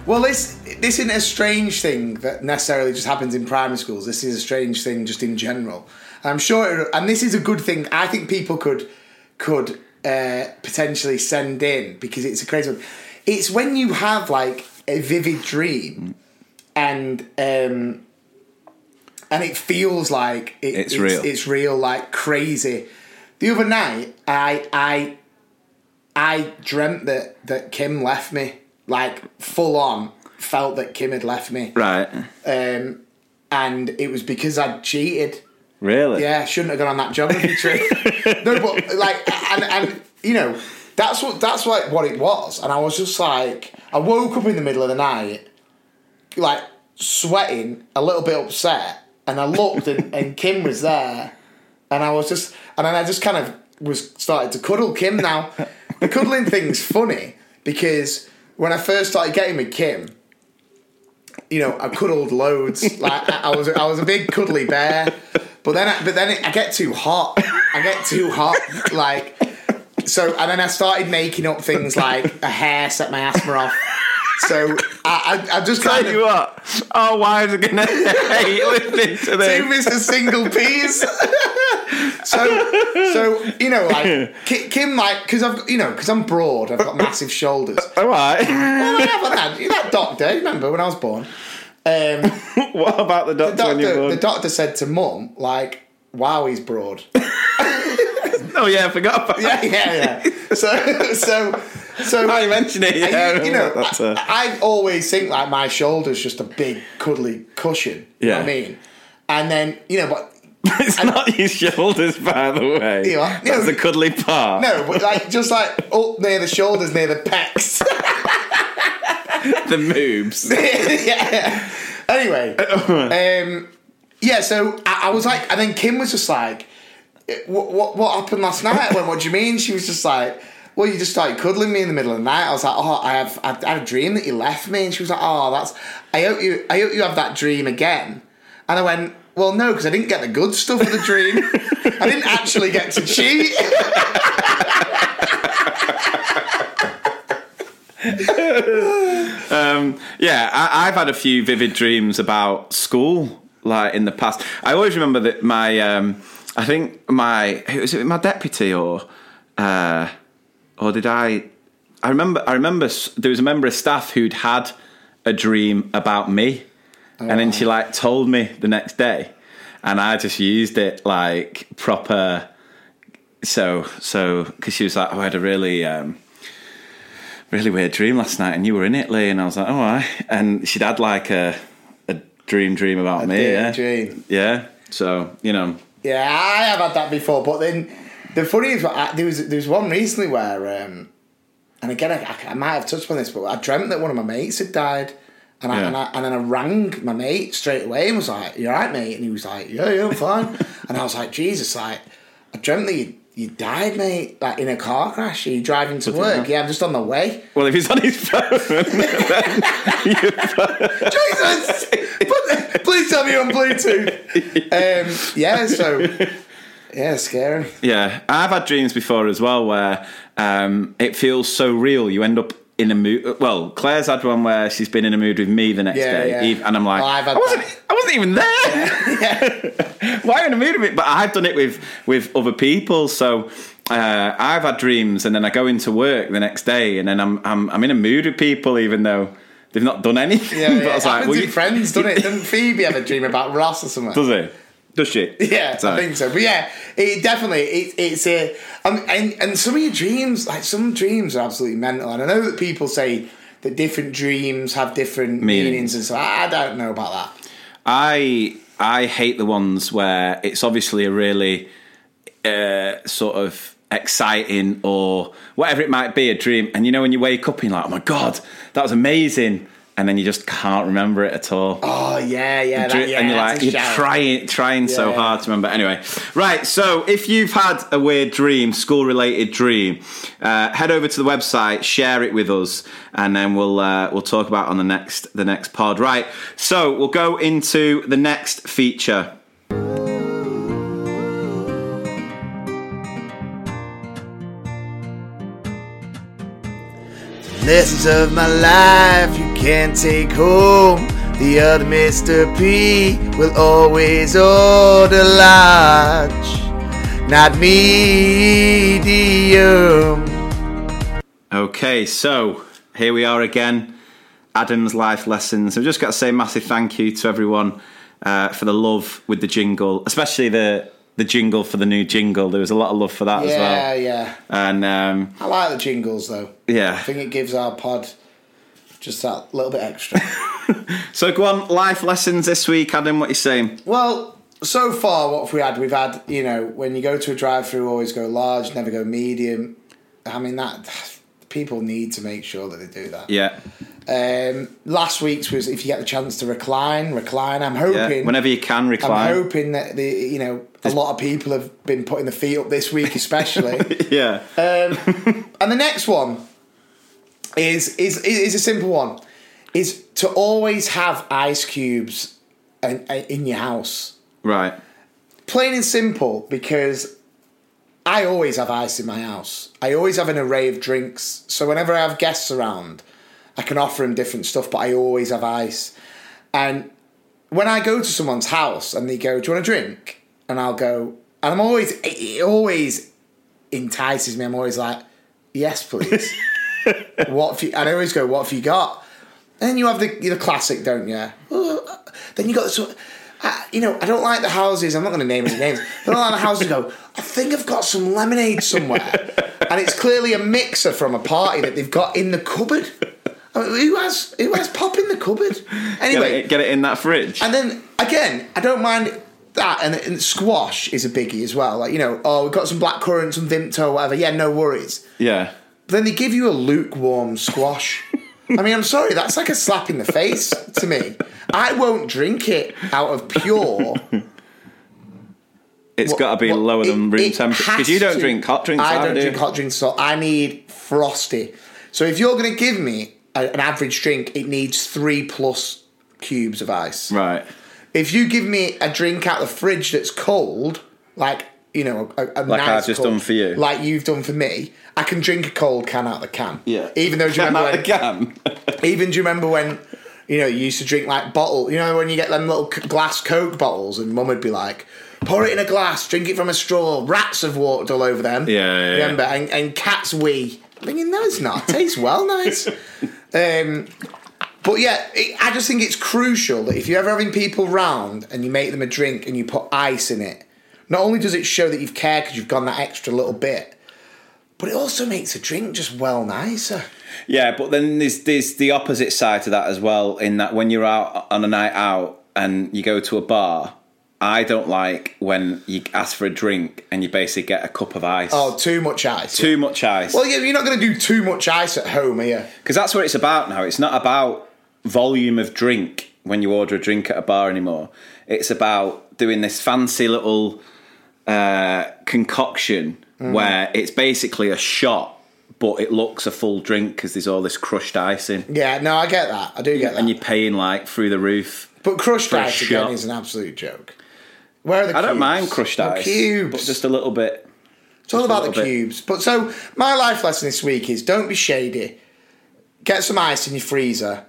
Well, this this isn't a strange thing that necessarily just happens in primary schools. This is a strange thing just in general. I'm sure, it, and this is a good thing. I think people could could uh, potentially send in because it's a crazy one. It's when you have like a vivid dream, and um, and it feels like it, It's real. It's real, like crazy. The other night, I I I dreamt that that Kim left me, like full on. Felt that Kim had left me, Right. um, and it was because I'd cheated. Really? Yeah, shouldn't have gone on that geography trip. *laughs* no, but like, and and you know, that's what that's like what it was, and I was just like, I woke up in the middle of the night, like sweating, a little bit upset, and I looked and, and Kim was there, and I was just, and then I just kind of was started to cuddle Kim. Now, the cuddling thing's funny because when I first started getting with Kim, you know, I cuddled loads. Like I, was, I was a big cuddly bear. But then, I, but then it, I get too hot. I get too hot. Like so, and then I started making up things like *laughs* a hair set my asthma off. So I, I, I just kind Tell of you what, our wives are gonna *laughs* hate listening to two. Mr. Single Peas. *laughs* so, so you know, like Kim, like because I've you know because I'm broad, I've got massive shoulders. All right. Well, I haven't had you that doctor. Remember when I was born? Um, what about the doctor, the doctor, born? the doctor said to mum, like, "Wow, he's broad." Oh yeah, I forgot about yeah, yeah, yeah. So, so, so. *laughs* Now you mention it, yeah, you, you know, *laughs* I, I always think like my shoulder's just a big cuddly cushion. You know what I mean? And then you know, but *laughs* it's not your shoulders, by the way. You are. That's No. the cuddly part. no, but like just like up near the shoulders, near the pecs. the moves. yeah. Anyway, um, yeah. So I, I was like, and then Kim was just like, "What what, happened last night?" I went, "What do you mean?" She was just like. Well, you just started cuddling me in the middle of the night. I was like, "Oh, I have, I had a dream that you left me," and she was like, "Oh, that's. I hope you, I hope you have that dream again." And I went, "Well, no, because I didn't get the good stuff of the dream. I didn't actually get to cheat." Um, yeah, I, I've had a few vivid dreams about school, like in the past. I always remember that my, um, I think my, who was it my deputy or, uh, or did I? I remember. I remember there was a member of staff who'd had a dream about me, and then she like told me the next day, and I just used it like proper. So so because she was like, oh, I had a really. Um, really weird dream last night and you were in Italy and I was like, oh, I and she'd had like a a dream dream about me. dream Yeah. dream. Yeah. So, you know. Yeah, I have had that before, but then the funny is, I, there was there was one recently where, um, and again, I, I might have touched on this, but I dreamt that one of my mates had died, and I, and, I and then I rang my mate straight away and was like, "You all right, mate?" And he was like, "Yeah, yeah, I'm fine." *laughs* and I was like, "Jesus, like, I dreamt that you." You died, mate, like in a car crash. Are you driving to work? Yeah, I'm just on the way. Well, if he's on his phone, then *laughs* *laughs* Jesus! But- Please tell me you're on Bluetooth. Um, yeah, so yeah, scary. yeah, I've had dreams before as well where um, it feels so real. You end up in a mood. Well, Claire's had one where she's been in a mood with me the next Yeah, day, yeah. And I'm like, Oh, I wasn't, that. I wasn't even there. *laughs* Why are you in a mood with it? But I've done it with with other people, so. Uh, I've had dreams, and then I go into work the next day, and then I'm I'm I'm in a mood with people, even though they've not done anything. *laughs* Yeah, but yeah. I was like, well, Friends, doesn't it? *laughs* Doesn't Phoebe have a dream about Ross or something? Does it? Does she? Yeah, So- I think so. But yeah, it definitely it, it's a um, and and some of your dreams, like some dreams, are absolutely mental. And I know that people say that different dreams have different Meanings. meanings, and so I, I don't know about that. I I hate the ones where it's obviously a really uh, sort of exciting or whatever it might be a dream, and you know when you wake up and you're like, oh my god, that was amazing, and then you just can't remember it at all. Oh yeah, yeah, that, yeah and you're like you're shout. trying trying so Yeah. hard to remember anyway right so if you've had a weird dream school related dream uh, head over to the website share it with us and then we'll uh, we'll talk about it on the next the next pod right so we'll go into the next feature Lessons of my life you can't take home. The other Mr. P will always order large, not medium. okay so here we are again adam's life lessons i've just got to say massive thank you to everyone uh, for the love with the jingle especially the the jingle for the new jingle there was a lot of love for that as well Yeah, yeah. and um, I like the jingles though. yeah I think it gives our pod just that little bit extra. *laughs* So go on, life lessons this week, Adam. What you saying? well, so far, what have we had? We've had, you know, when you go to a drive through, always go large, never go medium. I mean, that people need to make sure that they do that. Yeah, Um, last week's was if you get the chance to recline, recline. I'm hoping yeah. Whenever you can recline. I'm hoping that the you know a lot of people have been putting the feet up this week, especially. *laughs* yeah. and the next one is is is a simple one. Is to always have ice cubes in, in your house. right. Plain and simple, because I always have ice in my house. I always have an array of drinks. So whenever I have guests around, I can offer them different stuff, but I always have ice. And when I go to someone's house and they go, "Do you want a drink?" and I'll go, and I'm always it always entices me. I'm always like, "Yes, please." *laughs* what you? And I always go, "What have you got?" And then you have the the classic, don't you? "Oh, Then you got this. You know, I don't like the houses. I'm not going to name any names. I don't like the houses. Go. I think I've got some lemonade somewhere, and it's clearly a mixer from a party that they've got in the cupboard. I mean, who has who has pop in the cupboard? Get Anyway, it, get it in that fridge. and then again, I don't mind that, and, and squash is a biggie as well. Like you know, oh, we've got some black currant, some Vimto, whatever. Yeah, no worries. yeah. But then they give you a lukewarm squash. I mean, I'm sorry, that's like a slap in the face to me. I won't drink it out of pure. *laughs* It's got to be lower than room temperature because you don't to. drink hot drinks. I don't do drink hot drinks, so I need frosty. So if you're going to give me a, an average drink, it needs three plus cubes of ice. Right. If you give me a drink out of the fridge that's cold, like you know, a, a Like nice I've just cold- done for you. like you've done for me, I can drink a cold can out of the can. Yeah. Even though do you Can remember out when, the can. *laughs* even do you remember when you know you used to drink like bottle? You know when you get them little glass Coke bottles, and Mum would be like, "Pour it in a glass, drink it from a straw." Rats have walked all over them. Yeah, yeah, yeah. and, and cats wee. Thinking, no, it's not. It tastes well nice. *laughs* um, but yeah, it, I just think it's crucial that if you're ever having people round and you make them a drink and you put ice in it, not only does it show that you've cared because you've gone that extra little bit, but it also makes a drink just well nicer. Yeah, but then there's there's the opposite side to that as well. In that when you're out on a night out and you go to a bar, I don't like when you ask for a drink and you basically get a cup of ice. Oh, too much ice. too much ice. Well, you're not going to do too much ice at home, are you? Because that's what it's about now. It's not about volume of drink when you order a drink at a bar anymore. It's about doing this fancy little uh, concoction Mm. where it's basically a shot, but it looks a full drink because there's all this crushed ice in. Yeah, no, I get that. I do get that. And you're paying like through the roof. but crushed ice again shot. is an absolute joke. Where are the I don't cubes? mind crushed The ice, cubes. but just a little bit. it's all about the bit. cubes. But so my life lesson this week is don't be shady. Get some ice in your freezer.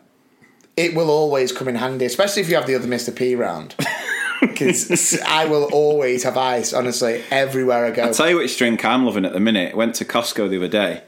It will always come in handy, especially if you have the other Mr. P round. *laughs* Because I will always have ice, honestly, everywhere I go. I'll tell you which drink I'm loving at the minute. Went to Costco the other day.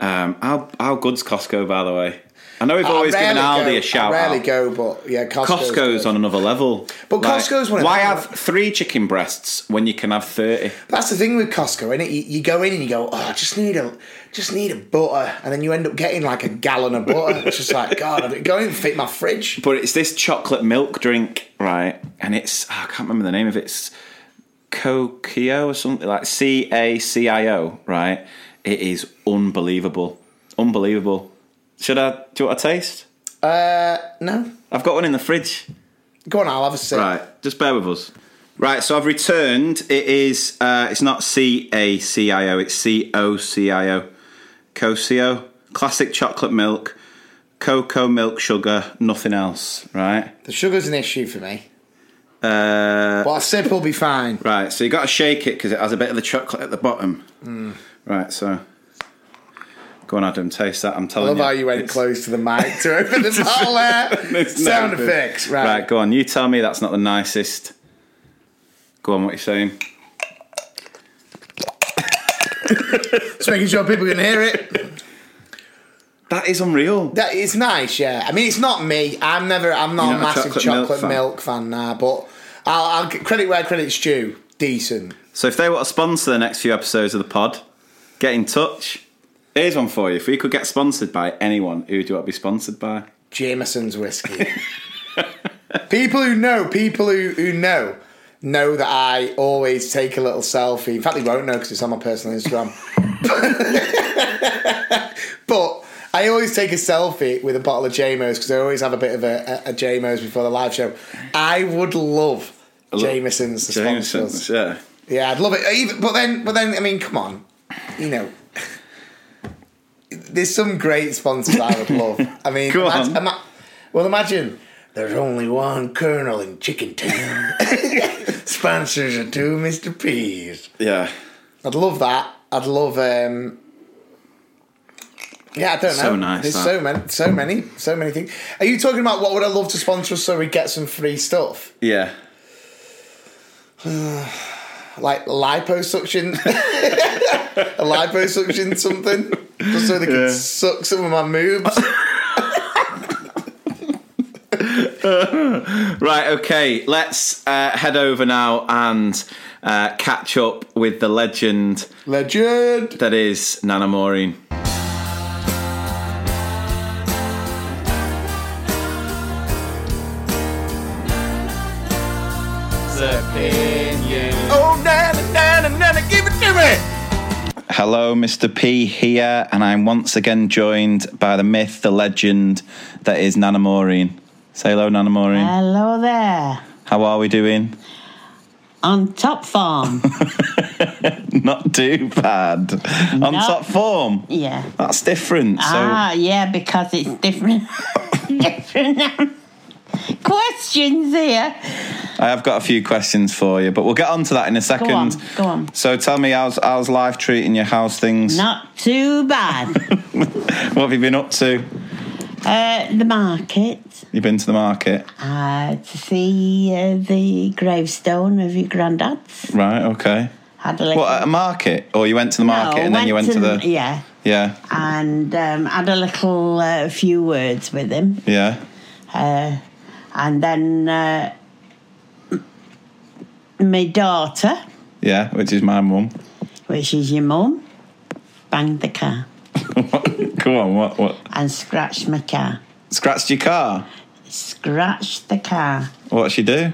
Um, how how good's Costco, by the way? I know we've I always given Aldi go- a shout I rarely out. go, but yeah, Costco's, Costco's on another level. But Costco's one of Why have three chicken breasts when you can have thirty? That's the thing with Costco, isn't it? You, you go in and you go, oh, I just need a, just need a butter, and then you end up getting like a gallon of butter. It's just like, God, I go in and fit my fridge. But it's this chocolate milk drink, right? And it's oh, I can't remember the name of it. It's Cacao or something like C A C I O, right? It is unbelievable, unbelievable. Should I? Do you want a taste? Uh, no, I've got one in the fridge. go on, I'll have a sip. Right, just bear with us. Right, so I've returned. It is. Uh, it's not C A C I O. It's C O C I O. Cocio, classic chocolate milk, cocoa milk sugar, nothing else. Right. The sugar's an issue for me, Uh, but a sip will be fine. right. So you got to shake it because it has a bit of the chocolate at the bottom. Right. So. Go on, Adam. Taste that. I'm I telling love you. how you went close to the mic to *laughs* open the bottle *laughs* there. Sound effects, right? Right. Go on. You tell me that's not the nicest. Go on. What you saying? Just making sure people can hear it. That is unreal. That it's nice, yeah. I mean, it's not me. I'm never. I'm not You're a not a massive chocolate chocolate, milk milk, fan? nah, but I'll, I'll credit where credit's due. Decent. So if they want to sponsor the next few episodes of the pod, get in touch. Here's one for you. If we could get sponsored by anyone, who do you want to be sponsored by? Jameson's whiskey. *laughs* people who know, people who, who know. Know that I always take a little selfie. In fact, they won't know because it's on my personal Instagram. *laughs* but I always take a selfie with a bottle of JMOs because I always have a bit of a, a, a JMOs before the live show. I would love Jameson's to. Jameson's, yeah. Yeah, I'd love it. Even, but then, but then, I mean, come on, you know, there's some great sponsors I would love. I mean, *laughs* imagine- ima- well, imagine there's only one Colonel in Chicken Town. *laughs* Sponsors are two Mr. P's. Yeah. I'd love that. I'd love. um Yeah, I don't know. So nice, There's that. so many, so many, so many things. Are you talking about what would I love to sponsor us so we get some free stuff? Yeah. *sighs* like liposuction, *laughs* a liposuction something, just so they can Yeah. suck some of my moves. *laughs* *laughs* Right, okay, let's uh, head over now and uh, catch up with the legend Legend. that is Nana Maureen. Oh, nana, nana, nana, give it to me. Hello, Mr. P here, and I'm once again joined by the myth, the legend that is Nana Maureen. Say hello, Nana Maureen. Hello there. How are we doing? On top form. *laughs* Not too bad. On top form. yeah. That's different. So ah, yeah, because it's different. *laughs* different *laughs* questions here. I have got a few questions for you, but we'll get on to that in a second. Go on, go on. So tell me, how's how's life treating you? How's things? Not too bad. What have you been up to? Uh, the market You've been to the market, uh, to see uh, the gravestone of your granddad's. right? Okay. Had a little. What at a market, or you went to the market No, and then you went to the Yeah. yeah And um, had a little uh, few words with him. yeah Uh, and then uh, my daughter, yeah, which is my mum. which is your mum, banged the car *laughs* Go on, what what? and scratched my car. Scratched your car. Scratched the car. What'd she do?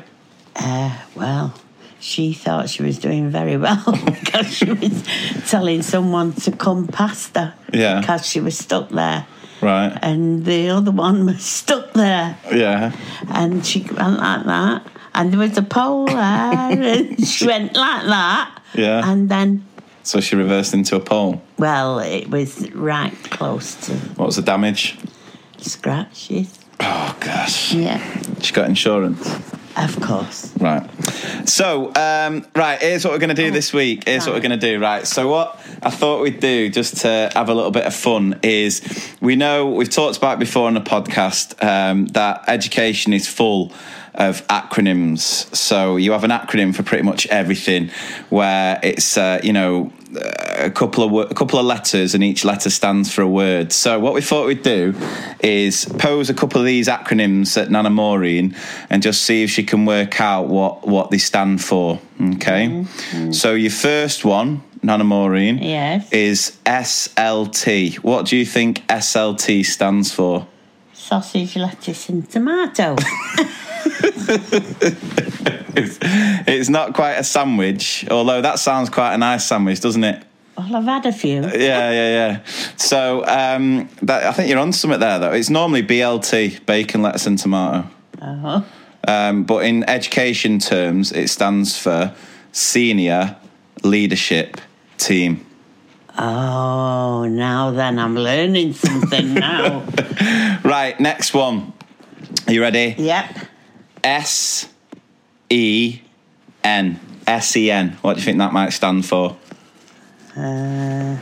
Uh, well, she thought she was doing very well *laughs* because she was telling someone to come past her Yeah. because she was stuck there. Right. And the other one was stuck there. Yeah. And she went like that. And there was a pole there. and *laughs* she went like that. Yeah. And then, So she reversed into a pole. well, it was right close to What was the damage? scratches. Oh gosh. Yeah, She got insurance. of course. Right. So, um, right, here's what we're going to do this week. Here's what we're going to do, right? So, what I thought we'd do, just to have a little bit of fun, is we know we've talked about before on the podcast um, that education is full of acronyms. So, you have an acronym for pretty much everything, where it's, uh, you know, a couple of a couple of letters, and each letter stands for a word. So what we thought we'd do is pose a couple of these acronyms at Nana Maureen and just see if she can work out what what they stand for. Okay. So your first one, Nana Maureen, Yes. is SLT. What do you think SLT stands for? Sausage, lettuce, and tomato. *laughs* *laughs* It's, it's not quite a sandwich, although that sounds quite a nice sandwich, doesn't it? well, I've had a few. Yeah, yeah, yeah. So um, that, I think you're on something there, though. It's normally BLT, bacon, lettuce, and tomato. Oh, Um, but in education terms, it stands for Senior Leadership Team. oh, now then I'm learning something now. *laughs* Right, next one. Are you ready? yep. S E N. S E N. What do you think that might stand for? Uh,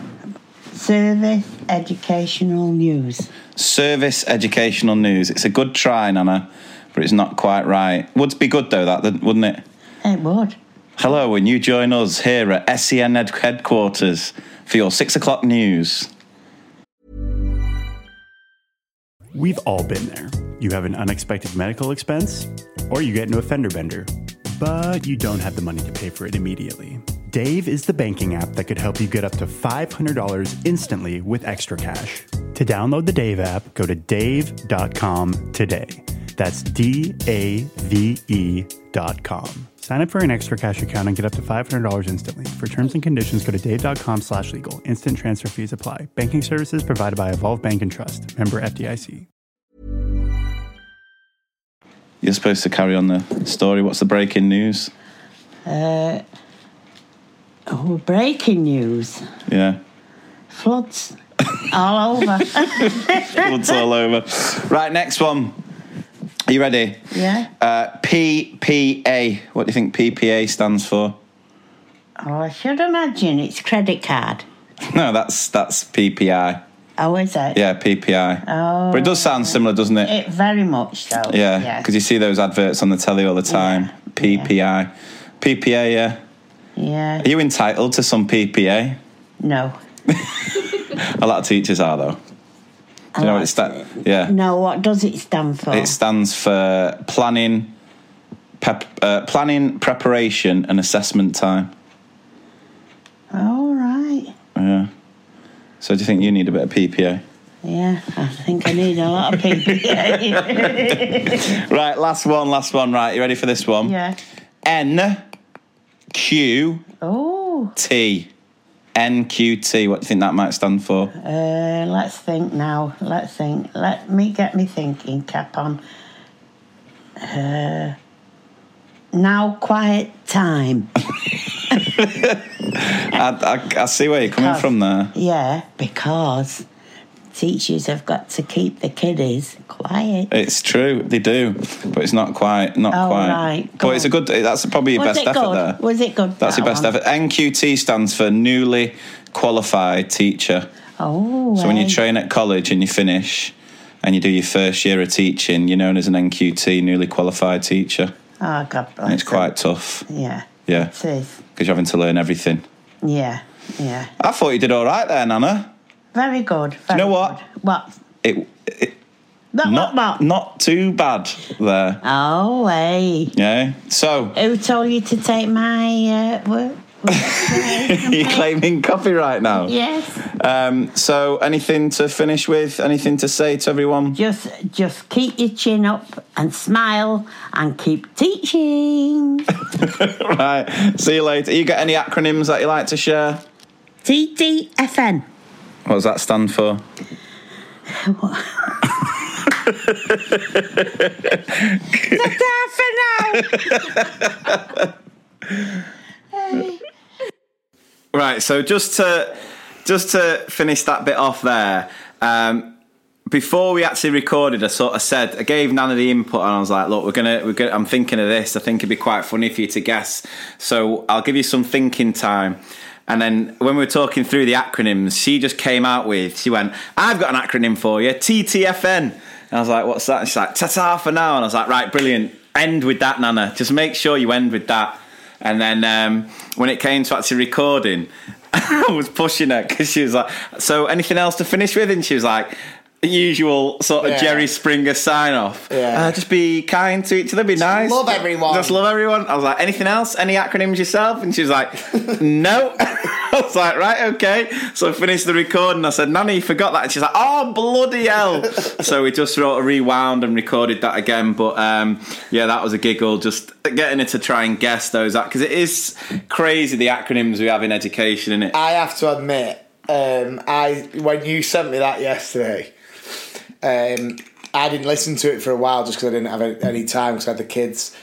service educational news. Service Educational News. It's a good try, Nana, but it's not quite right. Would be good though, that wouldn't it? It would. Hello, and you join us here at SEN Ed- headquarters for your six o'clock news. We've all been there. You have an unexpected medical expense, or you get into a fender bender, but you don't have the money to pay for it immediately. Dave is the banking app that could help you get up to $500 instantly with extra cash. To download the Dave app, go to dave.com today. That's D A V E dot com. Sign up for an extra cash account and get up to $500 instantly. For terms and conditions, go to dave.com slash legal. Instant transfer fees apply. Banking services provided by Evolve Bank and Trust. Member FDIC. You're supposed to carry on the story. What's the breaking news? Oh, breaking news. Yeah. Floods all over. *laughs* Floods all over. Right, next one. Are you ready? yeah. Uh, PPA. What do you think PPA stands for? Oh, I should imagine it's credit card. No, that's that's PPI. Oh, is it? Yeah, PPI. Oh. But it does sound similar, doesn't it? It very much so. yeah, because you see those adverts on the telly all the time. PPI. PPA, yeah. Yeah. Are you entitled to some PPA? No. *laughs* *laughs* A lot of teachers are, though. Do you know what it stands? Yeah. No, what does it stand for? It stands for planning, pep, uh, planning, preparation, and assessment time. All right. Yeah. So do you think you need a bit of PPA? Yeah, I think I need a lot of PPA. *laughs* Right, last one, last one. Right, you ready for this one? yeah. N Q Oh, NQT. What do you think that might stand for? uh, let's think now. Let's think. Let me get me thinking cap on. Uh, now quiet time. *laughs* *laughs* I, I, I see where you're coming Because- from there. Yeah, because teachers have got to keep the kiddies quiet. It's true, they do, but it's not quite, not Oh, quite. right. But it's a good. That's probably your Was best effort good? there. Was it good? That's your best one? effort. NQT stands for newly qualified teacher. Oh, So when you train at college and you finish, and you do your first year of teaching, you're known as an NQT, newly qualified teacher. Oh, God bless. And it's quite tough. Yeah. Yeah, It is. Because you're having to learn everything. Yeah. Yeah. I thought you did all right there, Nana. Very good. Very know what? good. What? It, it Not, not not too bad there. Oh, hey. Yeah. So Who told you to take my uh, work? *laughs* you're claiming copyright now. Yes. Um, so anything to finish with? Anything to say to everyone? Just, just keep your chin up and smile and keep teaching. *laughs* right. See you later. You got any acronyms that you like to share? TTFN. What does that stand for? for now. *laughs* Right. So just to just to finish that bit off there. Um, before we actually recorded, I sort of said I gave Nana the input, and I was like, "Look, we're gonna, we're gonna. I'm thinking of this. I think it'd be quite funny for you to guess. So I'll give you some thinking time." And then when we were talking through the acronyms, she just came out with, she went, "I've got an acronym for you, TTFN." And I was like, "What's that?" She's like, "Ta-ta for now." And I was like, "Right, brilliant. End with that, Nana. Just make sure you end with that." And then um, when it came to actually recording, *laughs* I was pushing her because she was like, "So anything else to finish with?" And she was like, "The usual sort of Yeah. Jerry Springer sign off. Yeah. Uh, just be kind to each other, be nice, love everyone." Just love everyone." I was like, "Anything else? Any acronyms yourself?" And she was like, *laughs* "No." *laughs* I was like, "Right, okay." So I finished the recording. I said, "Nanny, you forgot that." And she's like, "Oh bloody hell!" *laughs* so we just sort of rewound and recorded that again. But um, yeah, that was a giggle. Just getting her to try and guess those because it is crazy the acronyms we have in education, isn't it? I have to admit, um, I when you sent me that yesterday, um, I didn't listen to it for a while just because I didn't have any- time because I had the kids.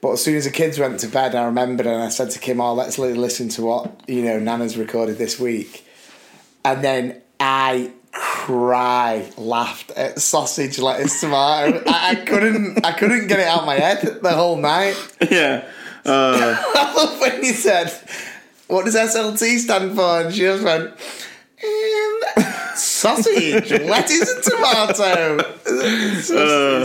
But as soon as the kids went to bed, I remembered and I said to Kim, "Oh, let's listen to what you know Nana's recorded this week," and then I cry laughed at sausage lettuce tomato. I, I couldn't I couldn't get it out of my head the whole night. yeah. I love *laughs* when you said, "What does SLT stand for?" And she just went, "Sausage, lettuce, and tomato." It's, just-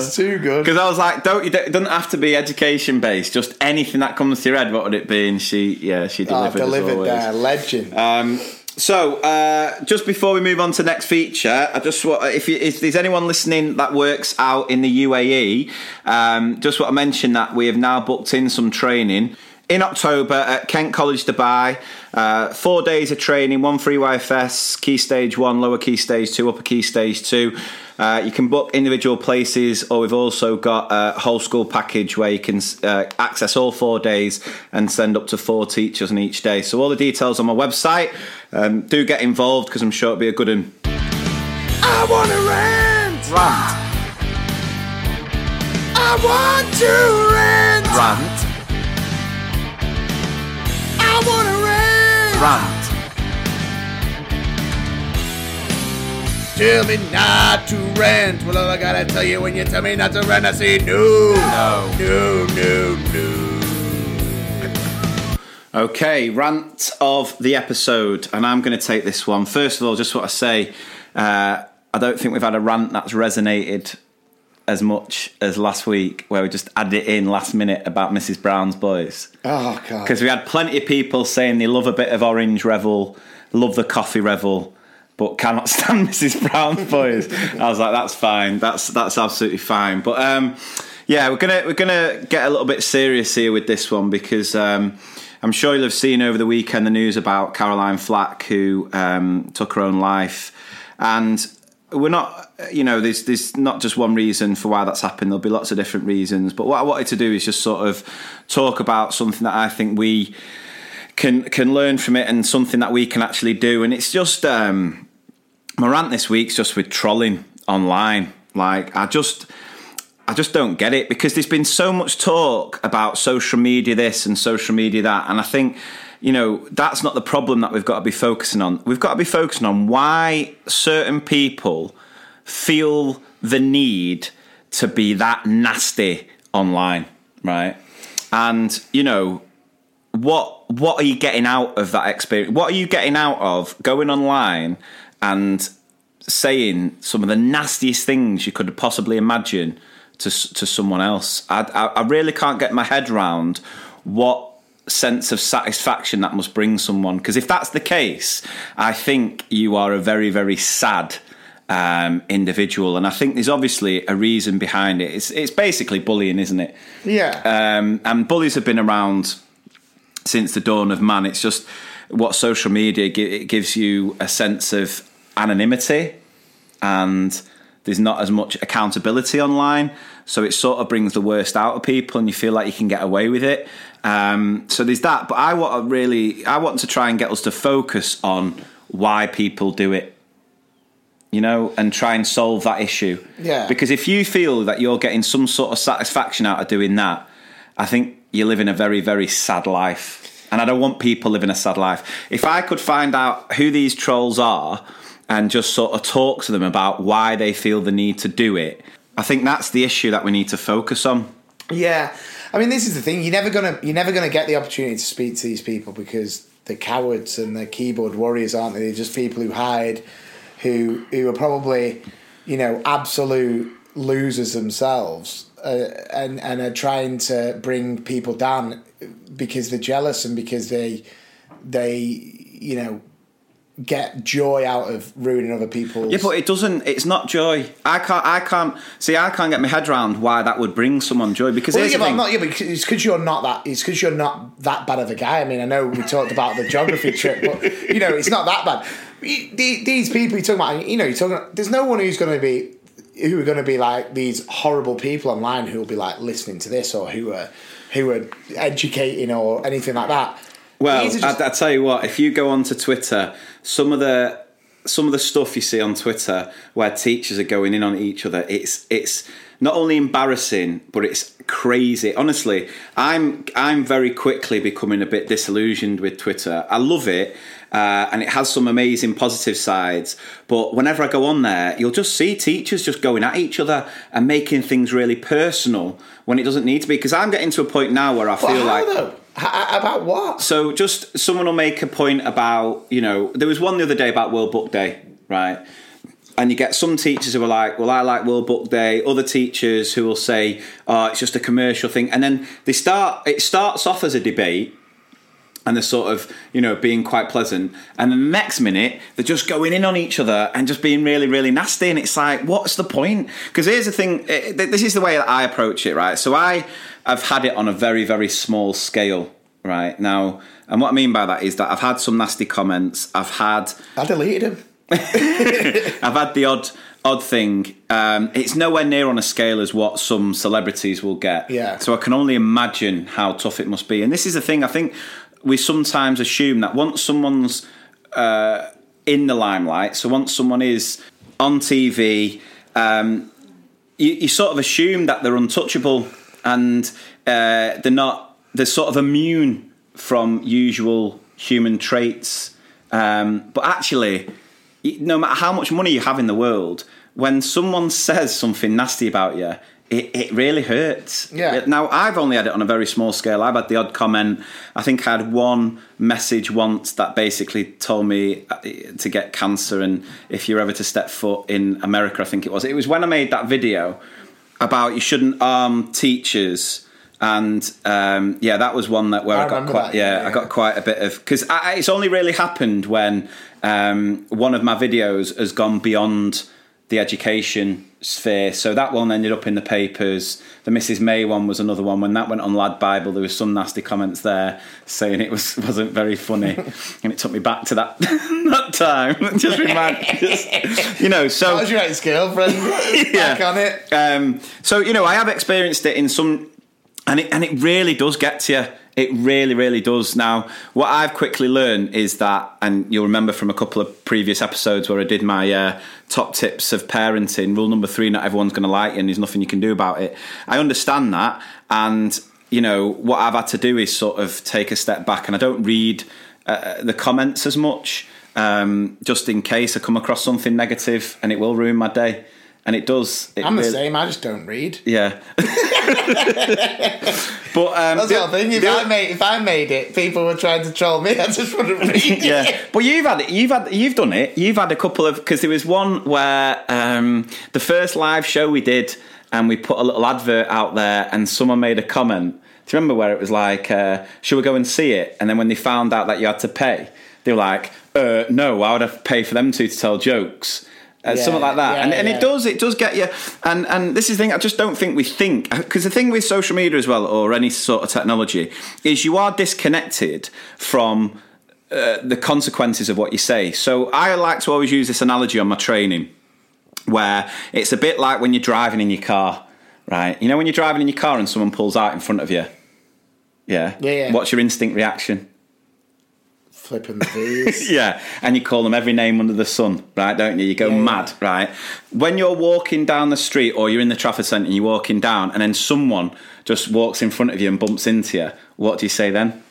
it's too good. Because I was like, don't you? It doesn't have to be education based. Just anything that comes to your head. What would it be? And she, yeah, she Oh, delivered. as delivered there, legend. Um, so, uh, just before we move on to the next feature, I just want if, you, if there's anyone listening that works out in the UAE, um, just want to mention that we have now booked in some training. in October at Kent College Dubai. Uh, four days of training, one for EYFS, key stage one, lower key stage two, upper key stage two. Uh, you can book individual places, or we've also got a whole school package where you can uh, access all four days and send up to four teachers on each day. So all the details on my website. Um, do get involved because I'm sure it'll be a good one. I want to rant. Rant, I want to rant. rant, rant. rant. Tell me not to rant. Well, all I gotta tell you when you tell me not to rant, I say no. No. No, no, no. Okay, rant of the episode, and I'm going to take this one. First of all, just want to say, uh, I don't think we've had a rant that's resonated as much as last week, where we just added it in last minute about Mrs. Brown's boys. Oh, God. Because we had plenty of people saying they love a bit of orange revel, love the coffee revel, but cannot *laughs* stand Mrs. Brown's boys. I was like, that's fine. That's that's absolutely fine. But um, yeah, we're gonna we're gonna get a little bit serious here with this one because um, I'm sure you'll have seen over the weekend the news about Caroline Flack who um, took her own life, and we're not. You know, there's there's not just one reason for why that's happened. There'll be lots of different reasons. But what I wanted to do is just sort of talk about something that I think we can can learn from it and something that we can actually do. And it's just um, my rant this week's just with trolling online. Like I just I just don't get it because there's been so much talk about social media this and social media that, and I think you know that's not the problem that we've got to be focusing on. We've got to be focusing on why certain people feel the need to be that nasty online, right? And you know what what are you getting out of that experience? What are you getting out of going online and saying some of the nastiest things you could possibly imagine to to someone else? I, I, I really can't get my head around what sense of satisfaction that must bring someone. Because if that's the case, I think you are a very very sad. Um, individual, and I think there's obviously a reason behind it. It's it's basically bullying, isn't it? Yeah. Um, and bullies have been around since the dawn of man. It's just what social media it gives you a sense of anonymity, and there's not as much accountability online. So it sort of brings the worst out of people, and you feel like you can get away with it. Um, so there's that. But I want to really, I want to try and get us to focus on why people do it. You know, and try and solve that issue. Yeah. Because if you feel that you're getting some sort of satisfaction out of doing that, I think you're living a very, very sad life. And I don't want people living a sad life. If I could find out who these trolls are and just sort of talk to them about why they feel the need to do it, I think that's the issue that we need to focus on. Yeah, I mean, this is the thing. You're never gonna you're never gonna get the opportunity to speak to these people because they're cowards and they're keyboard warriors, aren't they? They're just people who hide, who who are probably, you know, absolute losers themselves, uh, and and are trying to bring people down because they're jealous and because they they you know get joy out of ruining other people's. Yeah, but it doesn't. It's not joy. I can't. I can't see. I can't get my head around why that would bring someone joy. Because Well, yeah, but not. Yeah, but it's because you're not that. It's because you're not that bad of a guy. I mean, I know we talked about the geography *laughs* trip, but you know, it's not that bad. These people you're talking about, you know, you're talking. There's no one who's going to be who are going to be like these horrible people online who will be like listening to this or who are who are educating or anything like that. Well, just- I, I tell you what. If you go onto Twitter, some of the some of the stuff you see on Twitter where teachers are going in on each other, it's it's not only embarrassing, but it's crazy. Honestly, I'm I'm very quickly becoming a bit disillusioned with Twitter. I love it. Uh, and it has some amazing positive sides, but whenever I go on there, you'll just see teachers just going at each other and making things really personal when it doesn't need to be. Because I'm getting to a point now where I feel how like though? H- about what? so just someone will make a point about, you know, there was one the other day about World Book Day, right? And you get some teachers who are like, well, I like World Book Day. Other teachers who will say, oh, it's just a commercial thing. And then they start, it starts off as a debate and they're sort of, you know, being quite pleasant. And the next minute, they're just going in on each other and just being really, really nasty. And it's like, what's the point? Because here's the thing eh, this is the way that I approach it, right? So I have had it on a very, very small scale, right now. And what I mean by that is that I've had some nasty comments. I've had I deleted him. *laughs* I've had the odd odd thing. Um, it's nowhere near on a scale as what some celebrities will get. Yeah. So I can only imagine how tough it must be. And this is the thing. I think we sometimes assume that once someone's uh, in the limelight, so once someone is on TV, um, you, you sort of assume that they're untouchable and uh, they're not. They're sort of immune from usual human traits. Um, but actually, no matter how much money you have in the world, when someone says something nasty about you, it, it really hurts. Yeah. Now, I've only had it on a very small scale. I've had the odd comment. I think I had one message once that basically told me uh, to get cancer, and if you're ever to step foot in America, I think it was. It was when I made that video about you shouldn't arm teachers. And um, yeah, that was one that where I I, got quite that, yeah, yeah, I got quite a bit of because it's only really happened when um, one of my videos has gone beyond the education sphere. So that one ended up in the papers. The Mrs May one was another one. When that went on Lad Bible, there was some nasty comments there saying it was *laughs* wasn't very funny, *laughs* and it took me back to that *laughs* that time. just remind, just, you know. So That was your ex-girlfriend. Back on it. um, so you know, I have experienced it in some, and it and it really does get to you. It really, really does. Now, what I've quickly learned is that, and you'll remember from a couple of previous episodes where I did my uh, top tips of parenting. Rule number three: not everyone's going to like you, and there's nothing you can do about it. I understand that, and you know what I've had to do is sort of take a step back, and I don't read uh, the comments as much, um, just in case I come across something negative, and it will ruin my day. And it does. It I'm the really- same. I just don't read. yeah. *laughs* but um, That's the thing. If I made if I made it, people were trying to troll me. *laughs* I just wouldn't *laughs* read it. yeah, but you've had it. You've had. You've done it. You've had a couple of because there was one where um, the first live show we did, and we put a little advert out there, and someone made a comment. Do you remember where it was like, uh, "Should we go and see it?" And then when they found out that you had to pay, they were like, uh, "No, why would I pay for them two to tell jokes?" Uh, Yeah, something like that, yeah, and, and yeah. it does it does get you. And and this is the thing. I just don't think we think because the thing with social media as well, or any sort of technology, is you are disconnected from uh, the consequences of what you say. So I like to always use this analogy on my training, where it's a bit like when you're driving in your car, right? You know when you're driving in your car and someone pulls out in front of you. Yeah. Yeah, yeah. What's your instinct reaction? Flipping the V's. *laughs* Yeah, and you call them every name under the sun, right? Don't you? You go Yeah, mad, right? When you're walking down the street or you're in the traffic centre and you're walking down, and then someone just walks in front of you and bumps into you, what do you say then?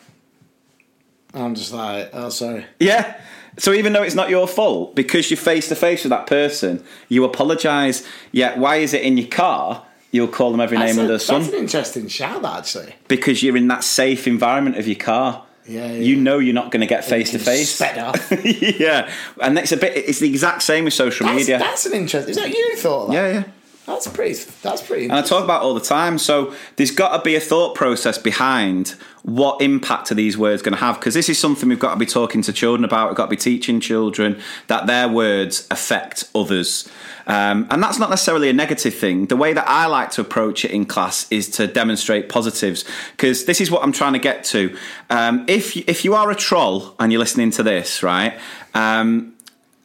I'm just like, oh, sorry. Yeah. So even though it's not your fault, because you're face to face with that person, you apologise. Yet why is it in your car? You'll call them every That's, name a- under the sun. that's an interesting shout, actually. because you're in that safe environment of your car. Yeah, yeah. You know you're not going to get face to face. Yeah, and that's a bit. It's the exact same with social That's, media. that's an interesting. Is that you thought that? yeah, yeah. That's pretty. That's pretty. And I talk about it all the time. So there's got to be a thought process behind what impact are these words going to have? Because this is something we've got to be talking to children about. We've got to be teaching children that their words affect others. Um, and that's not necessarily a negative thing. The way that I like to approach it in class is to demonstrate positives. Because this is what I'm trying to get to. Um, if if you are a troll and you're listening to this, right? Um,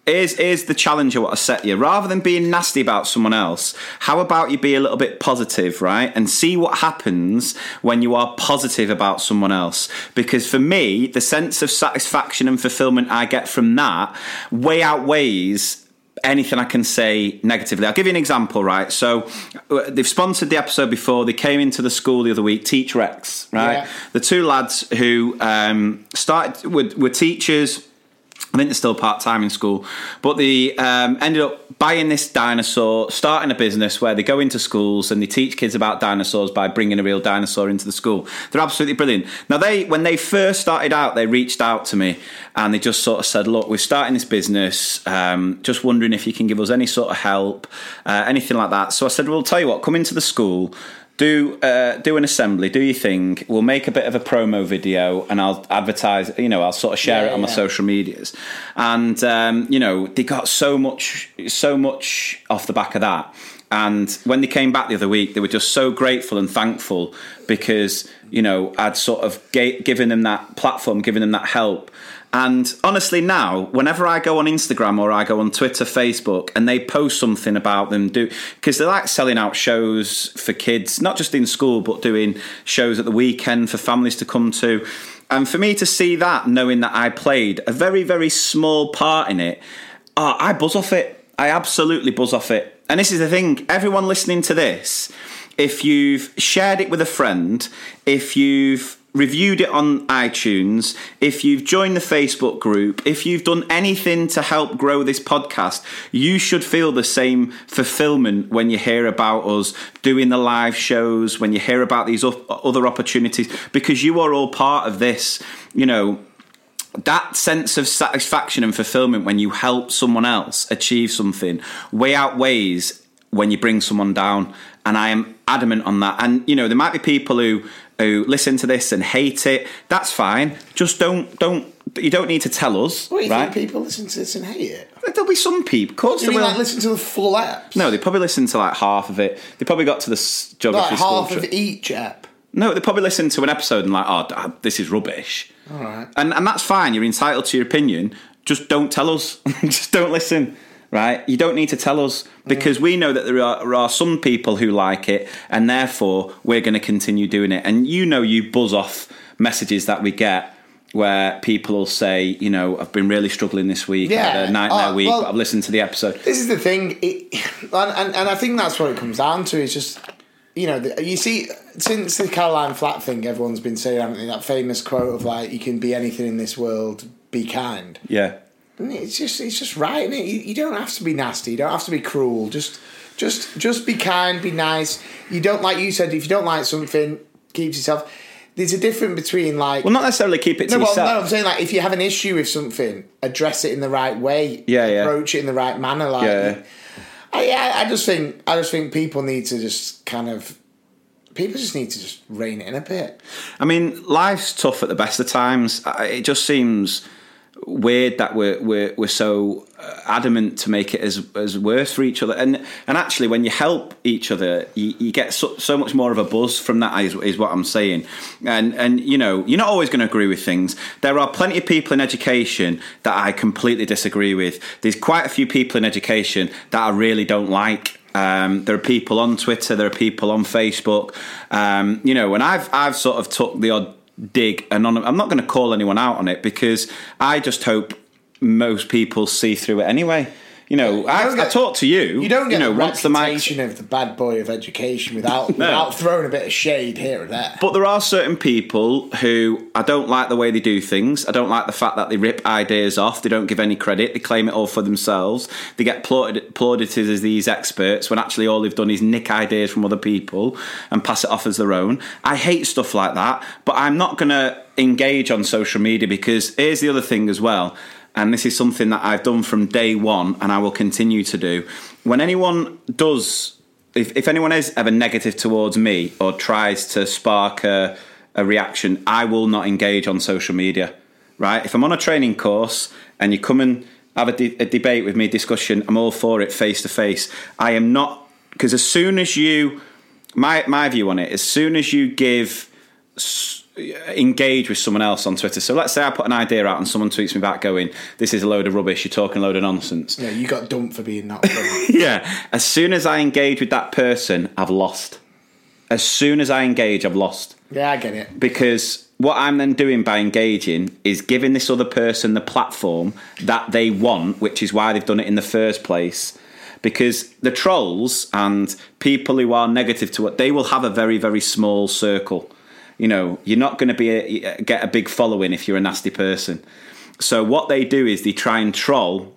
Here's, here's the challenge I want to set you. Rather than being nasty about someone else, how about you be a little bit positive, right? And see what happens when you are positive about someone else. Because for me, the sense of satisfaction and fulfillment I get from that way outweighs anything I can say negatively. I'll give you an example, right? So uh, they've sponsored the episode before. They came into the school the other week, Teach Rex, right? Yeah. The two lads who um, started were, were teachers. I think they're still part time in school, but they um, ended up buying this dinosaur, starting a business where they go into schools and they teach kids about dinosaurs by bringing a real dinosaur into the school. They're absolutely brilliant. Now, they when they first started out, they reached out to me and they just sort of said, "Look, we're starting this business. Um, just wondering if you can give us any sort of help, uh, anything like that." So I said, "Well, tell you what, come into the school." Do uh, do an assembly, do your thing. We'll make a bit of a promo video, and I'll advertise. You know, I'll sort of share Yeah, it on my social medias. And um, you know, they got so much, so much off the back of that. And when they came back the other week, they were just so grateful and thankful because you know I'd sort of ga- given them that platform, given them that help. And honestly, now whenever I go on Instagram or I go on Twitter, Facebook, and they post something about them, do because they like selling out shows for kids, not just in school, but doing shows at the weekend for families to come to. And for me to see that, knowing that I played a very, very small part in it, oh, I buzz off it. I absolutely buzz off it. And this is the thing everyone listening to this, if you've shared it with a friend, if you've reviewed it on iTunes, if you've joined the Facebook group, if you've done anything to help grow this podcast, you should feel the same fulfillment when you hear about us doing the live shows, when you hear about these other opportunities, because you are all part of this, you know. That sense of satisfaction and fulfillment when you help someone else achieve something way outweighs when you bring someone down and i am adamant on that. And you know there might be people who who listen to this and hate it that's fine just don't don't you don't need to tell us What do you right think people listen to this and hate it? there'll be some people of course you mean will. like listen to the full apps? no they probably listen to like half of it they probably got to the s- geography like half trip. of each app. No, they probably listen to an episode and like, oh, ah, this is rubbish. All right. And and that's fine. You're entitled to your opinion. Just don't tell us. *laughs* Just don't listen. Right? You don't need to tell us because we know that there are, there are some people who like it, and therefore we're going to continue doing it. And you know, you buzz off messages that we get where people will say, you know, I've been really struggling this week. I had Yeah. a nightmare Oh, week, well- but I've listened to the episode. This is the thing, it, and, and and I think that's what it comes down to. Is just you know, the, you see, since the Caroline Flack thing, everyone's been saying haven't they, that famous quote of like, "You can be anything in this world, be kind." Yeah. And it's just it's just right, is You, you don't have to be nasty. You don't have to be cruel. Just just just be kind, be nice. You don't like you said if you don't like something, keep to yourself. There's a difference between like Well, not necessarily keep it to no, well, no, I'm saying like if you have an issue with something, address it in the right way. Yeah, yeah. Approach it in the right manner. Like, Yeah. I, I, I just think I just think people need to just kind of people just need to just rein it in a bit. I mean, life's tough at the best of times. It just seems weird that we're we're, we're so uh, adamant to make it as as worse for each other. And and actually, when you help each other, you, you get so, so much more of a buzz from that. Is, is what I'm saying. And and you know, you're not always going to agree with things. There are plenty of people in education that I completely disagree with. There's quite a few people in education that I really don't like. Um, there are people on Twitter. There are people on Facebook. Um, you know, and I've I've sort of took the odd dig, and I'm not going to call anyone out on it because I just hope most people see through it anyway. You know, I, I talk to you. You don't get know, the once the mic. of the bad boy of education without *laughs* without throwing a bit of shade here or there. But there are certain people who I don't like the way they do things. I don't like the fact that they rip ideas off. They don't give any credit. They claim it all for themselves. They get applauded, applauded as these experts when actually all they've done is nick ideas from other people and pass it off as their own. I hate stuff like that, but I'm not going to engage on social media because here's the other thing as well. And this is something that I've done from day one and I will continue to do. When anyone does if, if anyone is ever negative towards me or tries to spark a, a reaction, I will not engage on social media. Right? If I'm on a training course and you come and have a, de- a debate with me, discussion, I'm all for it face to face. I am not because as soon as you, my my view on it, as soon as you give s- Uh, engage with someone else on Twitter. So let's say I put an idea out and someone tweets me back going, "This is a load of rubbish. You're talking a load of nonsense." Yeah, you got dumped for being that. *laughs* yeah. As soon as I engage with that person, I've lost. As soon as I engage, I've lost. yeah, I get it. Because what I'm then doing by engaging is giving this other person the platform that they want, which is why they've done it in the first place. Because the trolls and people who are negative to it, they will have a very, very small circle. You know, you're not going to be a, get a big following if you're a nasty person. So what they do is they try and troll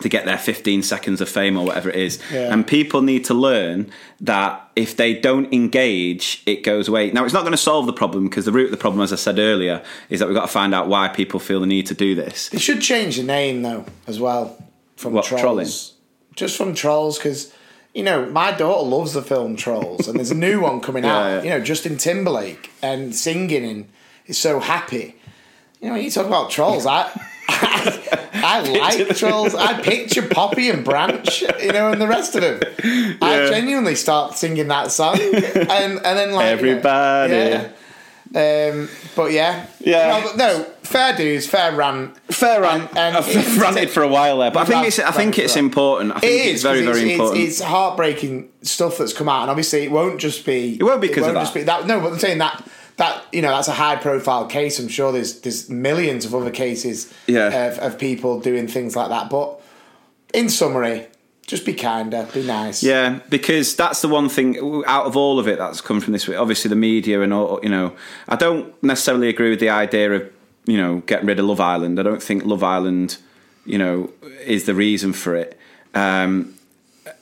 to get their 15 seconds of fame or whatever it is. Yeah. And people need to learn that if they don't engage, it goes away. Now, it's not going to solve the problem because the root of the problem, as I said earlier, is that we've got to find out why people feel the need to do this. They should change the name though as well from What, trolls. trolling? Just from trolls because you know, my daughter loves the film Trolls, and there's a new one coming *laughs* out. yeah. You know, Justin Timberlake and singing and is so happy. You know, you talk about trolls, I. I, I *laughs* like trolls. I picture Poppy and Branch, you know, and the rest of them. I genuinely start singing that song, and and then like you know, Everybody. yeah. Um, but yeah, Yeah. No, no, fair dues, fair rant. Fair rant. And- and *laughs* I've it's- ranted for a while there, but I think it's I think it's important. I think It it's is very 'cause very it's, important. It's, it's heartbreaking stuff that's come out, and obviously it won't just be. It won't be 'cause of just that. be that. No, but I'm saying that that you know that's a high profile case. I'm sure there's there's millions of other cases Yeah. of, of people doing things like that. But in summary, just be kinder, be nice. Yeah, because that's the one thing out of all of it that's come from this. week. Obviously, the media and all. You know, I don't necessarily agree with the idea of you know getting rid of Love Island. I don't think Love Island, you know, is the reason for it. Um,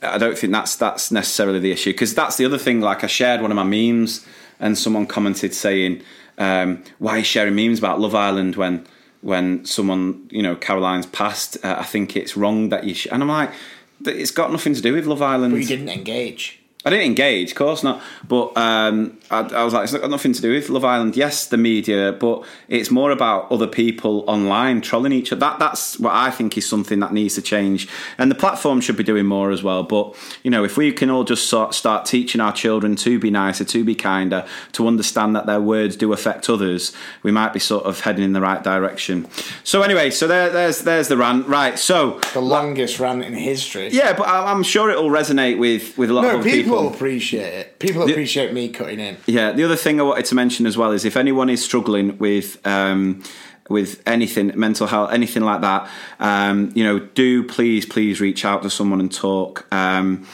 I don't think that's that's necessarily the issue because that's the other thing. Like I shared one of my memes, and someone commented saying, um, "Why are you sharing memes about Love Island when when someone you know Caroline's passed? Uh, I think it's wrong that you." Sh-. And I'm like, "But it's got nothing to do with Love Island." you didn't engage. I didn't engage, of course not. But um, I, I was like, it's got nothing to do with Love Island. Yes, the media, but it's more about other people online trolling each other. That that's what I think is something that needs to change, and the platform should be doing more as well. But you know, if we can all just sort start teaching our children to be nicer, to be kinder, to understand that their words do affect others, we might be sort of heading in the right direction. So anyway, so there, there's there's the rant. Right, so The longest rant in history. yeah, but I- I'm sure it'll resonate with with a lot No, of other people, people. appreciate it. People appreciate me cutting in. Yeah, the other thing I wanted to mention as well is if anyone is struggling with um, with anything, mental health, anything like that, um, you know, do please, please reach out to someone and talk. Um,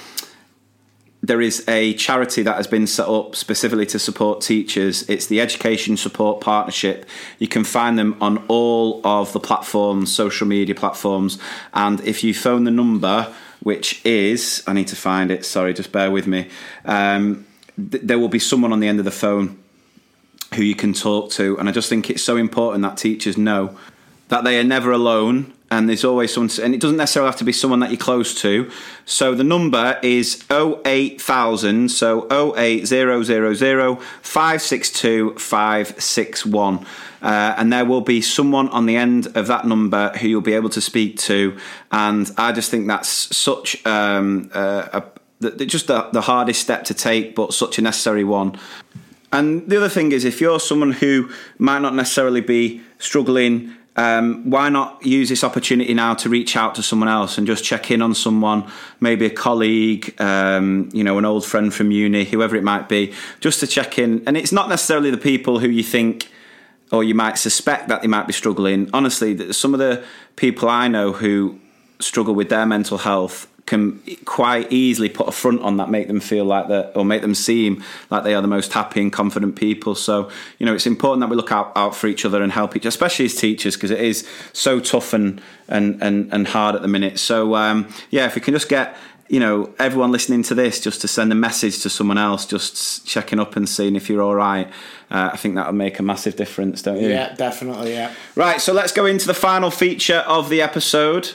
there is a charity that has been set up specifically to support teachers. It's the Education Support Partnership. You can find them on all of the platforms, social media platforms. And if you phone the number, which is, I need to find it, sorry, just bear with me. Um, th- there will be someone on the end of the phone who you can talk to. And I just think it's so important that teachers know that they are never alone and there's always someone, and it doesn't necessarily have to be someone that you're close to. So the number is 08000, so 08000 562 561. Uh, and there will be someone on the end of that number who you'll be able to speak to. And I just think that's such um, uh, a, the, just the, the hardest step to take, but such a necessary one. And the other thing is, if you're someone who might not necessarily be struggling, um, why not use this opportunity now to reach out to someone else and just check in on someone, maybe a colleague, um, you know, an old friend from uni, whoever it might be, just to check in. And it's not necessarily the people who you think or you might suspect that they might be struggling. Honestly, some of the people I know who struggle with their mental health can quite easily put a front on that make them feel like that or make them seem like they are the most happy and confident people so you know it's important that we look out, out for each other and help each other, especially as teachers because it is so tough and, and and and hard at the minute so um, yeah if we can just get you know everyone listening to this just to send a message to someone else just checking up and seeing if you're all right uh, i think that would make a massive difference don't you Yeah, definitely. Yeah. Right, so let's go into the final feature of the episode.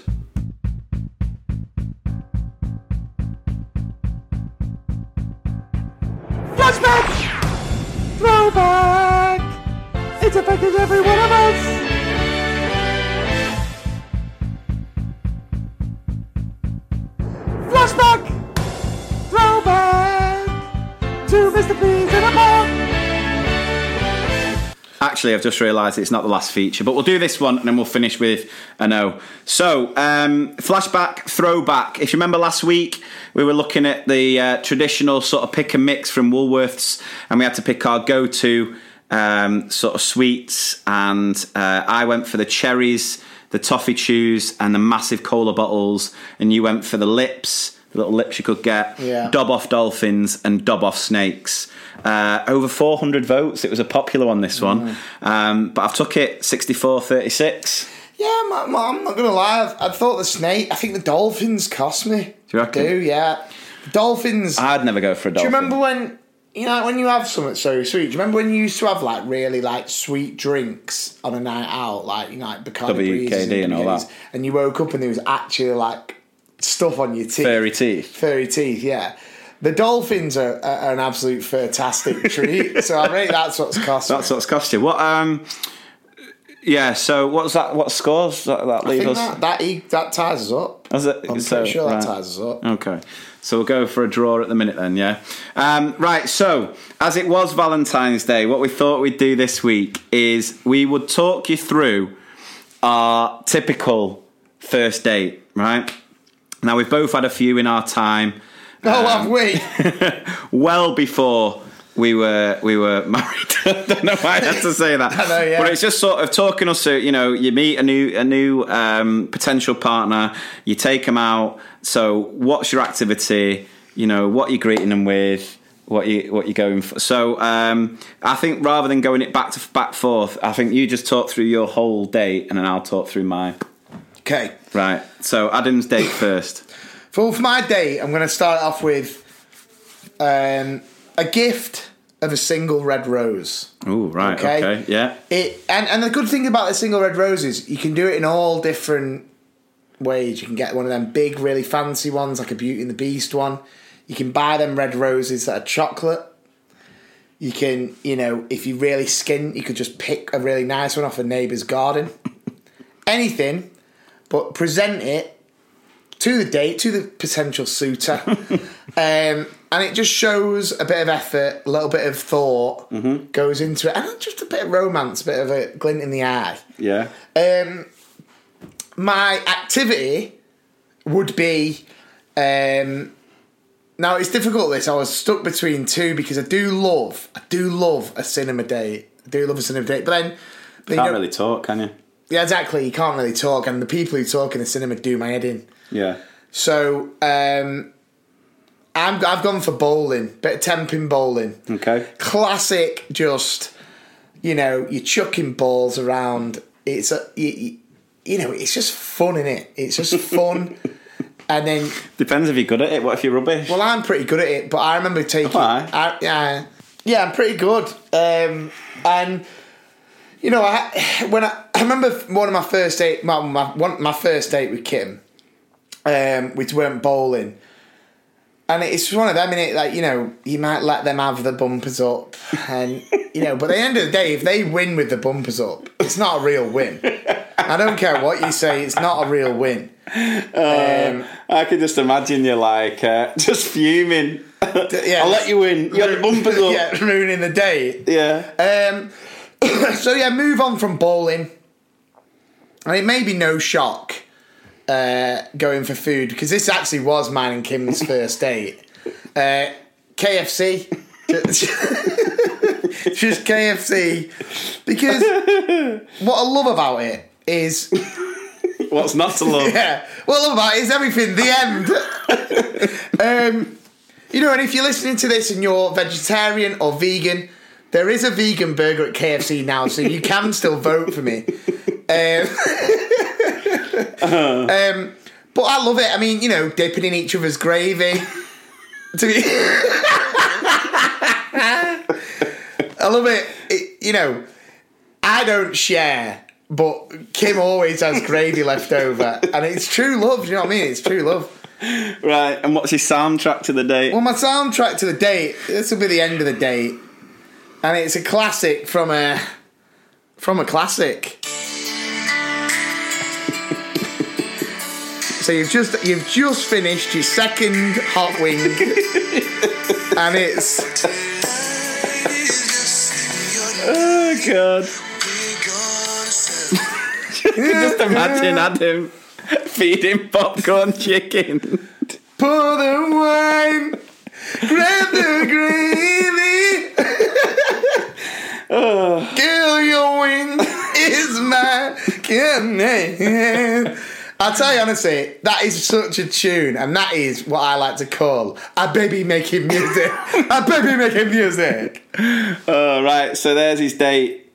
Flashback! Throwback! It's affected every one of us! Flashback! Throwback! To Mr. Beans in a mug! Actually, I've just realised it's not the last feature, but we'll do this one and then we'll finish with a no. So, um, flashback, throwback. If you remember last week, we were looking at the uh, traditional sort of pick and mix from Woolworths, and we had to pick our go to um, sort of sweets. And uh, I went for the cherries, the toffee chews, and the massive cola bottles, and you went for the lips. The little lips you could get, Yeah. Dob off dolphins and Dob off snakes. Uh, over 400 votes. It was a popular one, this one. Um, but I've took it 64 36. Yeah, ma- I'm not gonna lie. I, thought the snake. I think the dolphins cost me. Do you reckon? I do yeah. Dolphins. I'd never go for a do you dolphin. remember when you know when you have something so sweet? Do you remember when you used to have like really like sweet drinks on a night out, like you know like Bacardi WKD Breezes and all that. and you woke up and there was actually like stuff on your teeth. Fairy teeth. Furry teeth, yeah. The dolphins are, are an absolute fantastic treat. So I rate that's what's cost. That's me. what's cost you. What? Um. Yeah. So what's that? What scores that, that leave us? that, that, that ties us up. Is it? I'm so, pretty sure right. that ties us up. Okay. So we'll go for a draw at the minute then, yeah? Um, right, so as it was Valentine's Day, what we thought we'd do this week is we would talk you through our typical first date, right? Now, we've both had a few in our time. Oh, have we? *laughs* well before we were we were *laughs* married. *laughs* I don't know why I had to say that. *laughs* I know, yeah. But it's just sort of talking us through. You know, you meet a new a new um, potential partner, you take them out. So, what's your activity? You know, what you're greeting them with. What you what you're going for? So um, I think rather than going it back to back forth, I think you just talk through your whole date and then I'll talk through mine. Okay. Right. So Adam's date first. For, for my date, I'm going to start off with um, a gift of a single red rose. Oh right. Okay. Okay. Yeah. It and, and the good thing about the single red rose is you can do it in all different ways. You can get one of them big, really fancy ones, like a Beauty and the Beast one. You can buy them red roses that are chocolate. You can, you know, if you really skin, you could just pick a really nice one off a neighbour's garden. *laughs* Anything, but present it to the date, to the potential suitor. *laughs* um, and it just shows a bit of effort, a little bit of thought goes into it, and just a bit of romance, a bit of a glint in the eye. Yeah. Um, my activity would be. Um, now it's difficult. This I was stuck between two because I do love, I do love a cinema date. I do love a cinema date, but then, but you Can't know- really talk, can you? yeah, exactly. You can't really talk, and the people who talk in the cinema do my head in. Yeah. So um, I'm, I've gone for bowling, bit of tenpin bowling. Okay. Classic, just you know, you're chucking balls around. It's a, you, you, know, it's just fun in it. It's just fun. *laughs* and then, Depends if you're good at it. What if you're rubbish? well, I'm pretty good at it, but I remember taking, Why? I, yeah, yeah, I'm pretty good. Um, and you know, I *sighs* when I, *sighs* I remember one of my first date, my my, one, my first date with Kim, um, we went bowling. And it's one of them, in it, like you know, you might let them have the bumpers up, and you know, but at the end of the day, if they win with the bumpers up, it's not a real win. I don't care what you say, it's not a real win. Um, I can just imagine you like uh, *laughs* just fuming. yeah. I'll let you in. You had the bumpers up. yeah, ruining the day. Yeah. Um, *coughs* so yeah, move on from bowling, and it may be no shock uh, going for food because this actually was mine and Kim's *laughs* first date. Uh, KFC, *laughs* just KFC, because what I love about it is *laughs* What's not to love? yeah, what I love about it is everything. The end. um, you know, and if you're listening to this and you're vegetarian or vegan, there is a vegan burger at KFC now, so you can still vote for me. Um, *laughs* um, but I love it. I mean, you know, dipping in each other's gravy. *laughs* To be, *laughs* I love it. it. You know, I don't share, but Kim always has gravy left over, and it's true love. You know what I mean? It's true love. Right. And what's your soundtrack to the date? Well, my soundtrack to the date. This will be the end of the date, and it's a classic from a from a classic. So you've just you've just finished your second hot wing, *laughs* and it's oh god. *laughs* just imagine Adam feeding popcorn chicken. pour the wine, grab the gravy. Oh. Girl, your wing is my command. I'll tell you honestly, that is such a tune, and that is what I like to call a baby making music. *laughs* a baby making music. Oh, right. So there's his date.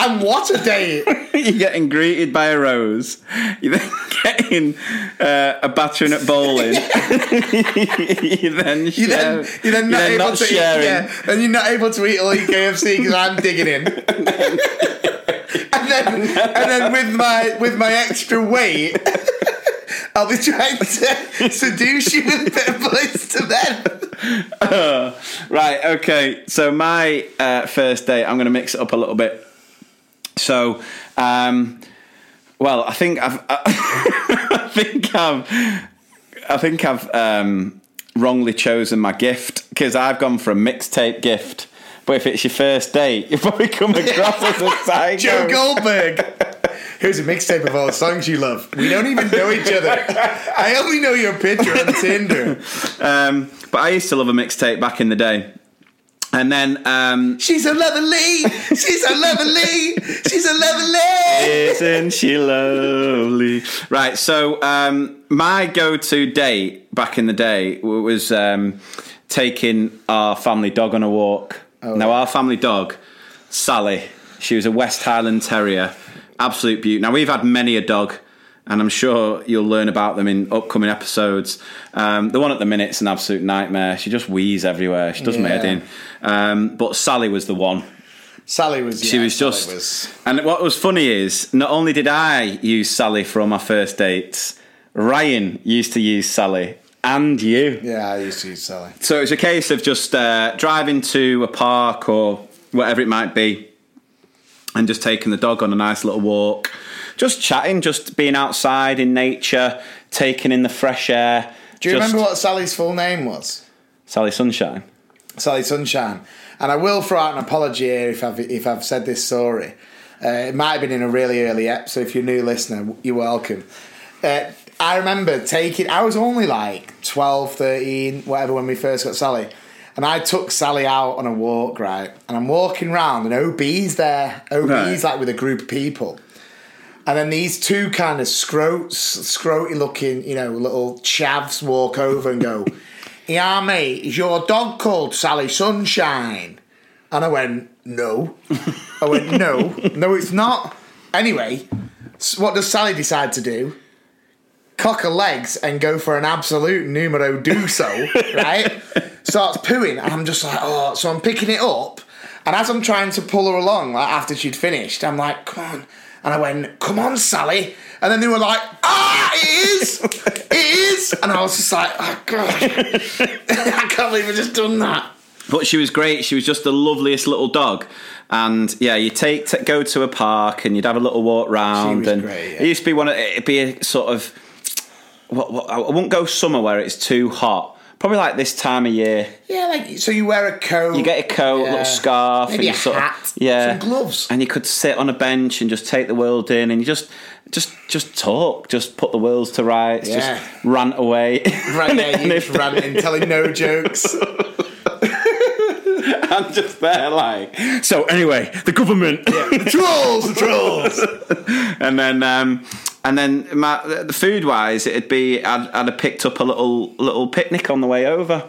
And what a date! *laughs* You're getting greeted by a rose. You're then *laughs* getting uh, a battering at bowling. you then you then you're then not you're able not to sharing. eat. Yeah, then you're not able to eat all your KFC because I'm digging in. And then, and then with my with my extra weight, *laughs* I'll be trying to seduce you with Boyz II Men. Right, okay. So my uh, first date, I'm going to mix it up a little bit. So, um, well, I think I've, *laughs* I think I've, I think I've um, wrongly chosen my gift because I've gone for a mixtape gift. But if it's your first date, you probably come across as a *laughs* psycho. Joe Goldberg. Here's a mixtape of all the songs you love. We don't even know each other. I only know your picture on Tinder. Um, but I used to love a mixtape back in the day. And then um, She's a lovely. She's a lovely. She's a lovely. Isn't she lovely? Right, so um, my go to date back in the day was um, taking our family dog on a walk. Now, our family dog, Sally, she was a West Highland Terrier, absolute beauty. Now, we've had many a dog. And I'm sure you'll learn about them in upcoming episodes. Um, the one at the minute's an absolute nightmare. She just wheezes everywhere. She does my head in. Um, but Sally was the one. Sally was. She yeah, was just. was- And what was funny is, not only did I use Sally for all my first dates, Ryan used to use Sally, and you. Yeah, I used to use Sally. So it was a case of just uh, driving to a park or whatever it might be, and just taking the dog on a nice little walk, just chatting, just being outside in nature, taking in the fresh air. Do you just- remember what Sally's full name was? Sally Sunshine? Sally Sunshine. And I will throw out an apology here if I've if I've said this story. Uh, it might have been in a really early episode. So if you're a new listener, you're welcome. Uh, I remember taking. I was only like 12, 13, whatever when we first got Sally. And I took Sally out on a walk, right? And I'm walking round, and OB's there. OB's Right. like with a group of people. And then these two kind of scrotes, scroty looking, you know, little chavs walk over and go, *laughs* Yeah, mate, is your dog called Sally Sunshine? And I went, No. I went, No, no, it's not. Anyway, what does Sally decide to do? Cock her legs and go for an absolute numero do so, *laughs* right? Starts pooing, and I'm just like, oh, so I'm picking it up. And as I'm trying to pull her along, like after she'd finished, I'm like, come on. And I went, come on, Sally. And then they were like, ah, it is! *laughs* It is! And I was just like, oh, God. *laughs* I can't believe I just done that. But she was great. She was just the loveliest little dog. And yeah, you take to, go to a park and you'd have a little walk round. was and great, yeah. it used to be one. Of, it'd be a sort of. What, what, I won't go summer where it's too hot. Probably like this time of year. Yeah, like, so you wear a coat. You get a coat, a little scarf, Maybe and a sort hat, of yeah, some gloves. and you could sit on a bench and just take the world in, and you just just just talk, just put the worlds to rights, Yeah. just rant away. *laughs* Right And- you just ranting, telling no jokes. *laughs* I'm just there like. So anyway, the government. *laughs* the trolls, the trolls. and then um, and then my, the food wise, it'd be I'd, I'd have picked up a little little picnic on the way over,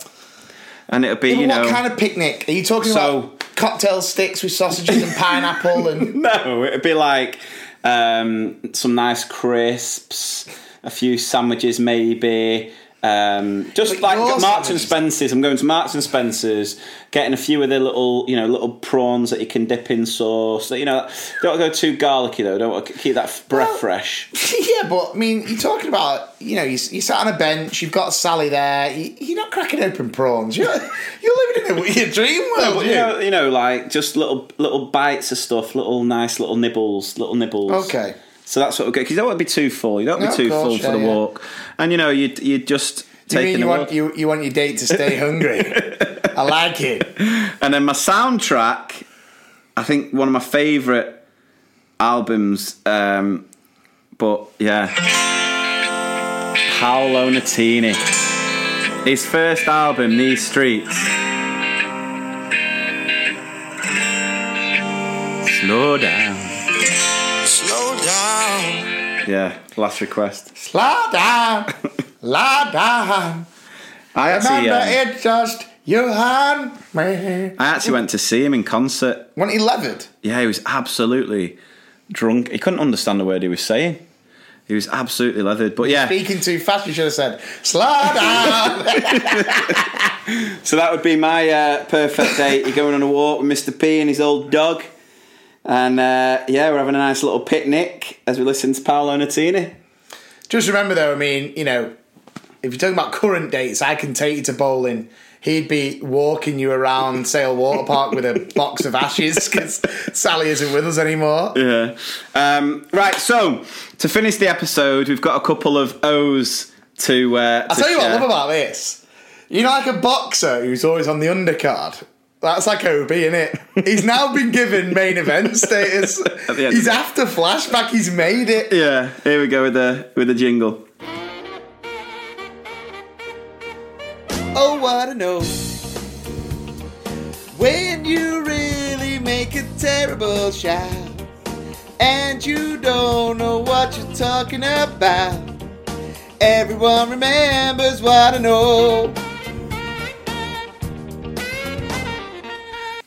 and it'd be you know what kind of picnic? Are you talking So- about cocktail sticks with sausages and pineapple and *laughs* no, it'd be like um, some nice crisps, a few sandwiches maybe. Um, just But like Marks and Spencers. I'm going to Marks and Spencers, getting a few of the little, you know, little prawns that you can dip in sauce. You know, don't go too garlicky though. Don't want to keep that breath Well- fresh. *laughs* yeah, but I mean, you're talking about you know you, you sat on a bench, you've got Sally there, you, you're not cracking open prawns. You're *laughs* you're living in a, your dream world. But you you know, you know, like just little little bites of stuff, little nice little nibbles, little nibbles. Okay. So that's what we get because you don't want to be too full. You don't want to be too course, full for the yeah. walk, and you know, you you just You mean you want you, you want your date to stay hungry? *laughs* I like it. And then my soundtrack, I think one of my favourite albums, um, but yeah, Paolo Nutini. His first album, These Streets. Slow down. Yeah, last request. Slow down, *laughs* lie down. I actually, Remember, um, it's just you and me. I actually went to see him in concert. Wasn't he leathered? Yeah, he was absolutely drunk. He couldn't understand the word he was saying. He was absolutely leathered. But yeah, Speaking too fast, you should have said, slow down. *laughs* So that would be my uh, perfect date. You're going on a walk with Mr. P and his old dog. And uh, yeah, we're having a nice little picnic as we listen to Paolo Nutini. Just remember though, I mean, you know, if you're talking about current dates, I can take you to bowling. He'd be walking you around Sale Water Park with a *laughs* box of ashes because Sally isn't with us anymore. Yeah. Um, right. So to finish the episode, we've got a couple of O's to. Uh, I'll tell you what I love about this. You know, like a boxer who's always on the undercard. That's like Obi, isn't it? He's now been given main event *laughs* status. At. He's after flashback. He's made it. Yeah. Here we go with the with the jingle. Oh, what I know. When you really make a terrible shot, and you don't know what you're talking about, everyone remembers what I know.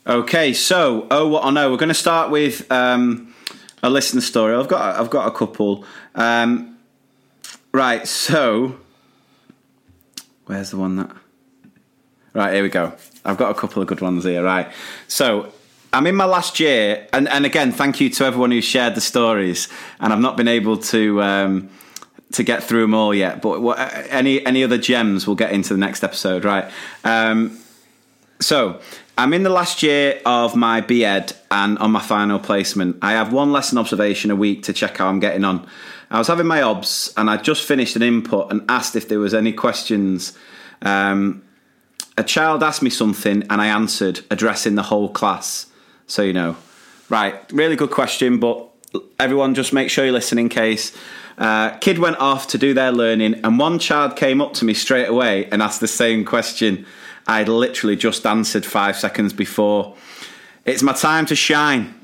Okay, so oh what I know, we're going to start with um, a listener story. I've got I've got a couple. Um, right, so where's the one that? Right, here we go. I've got a couple of good ones here. Right, so I'm in my last year, and and again, thank you to everyone who shared the stories. And I've not been able to. Um, to get through them all yet, but what, any any other gems we'll get into the next episode, right? Um, so, I'm in the last year of my BEd and on my final placement. I have one lesson observation a week to check how I'm getting on. I was having my obs and I just finished an input and asked if there was any questions. Um, a child asked me something and I answered, addressing the whole class. So, you know, right, really good question, but everyone just make sure you listen in case. Uh, kid went off to do their learning, and one child came up to me straight away and asked the same question I'd literally just answered five seconds before. It's my time to shine.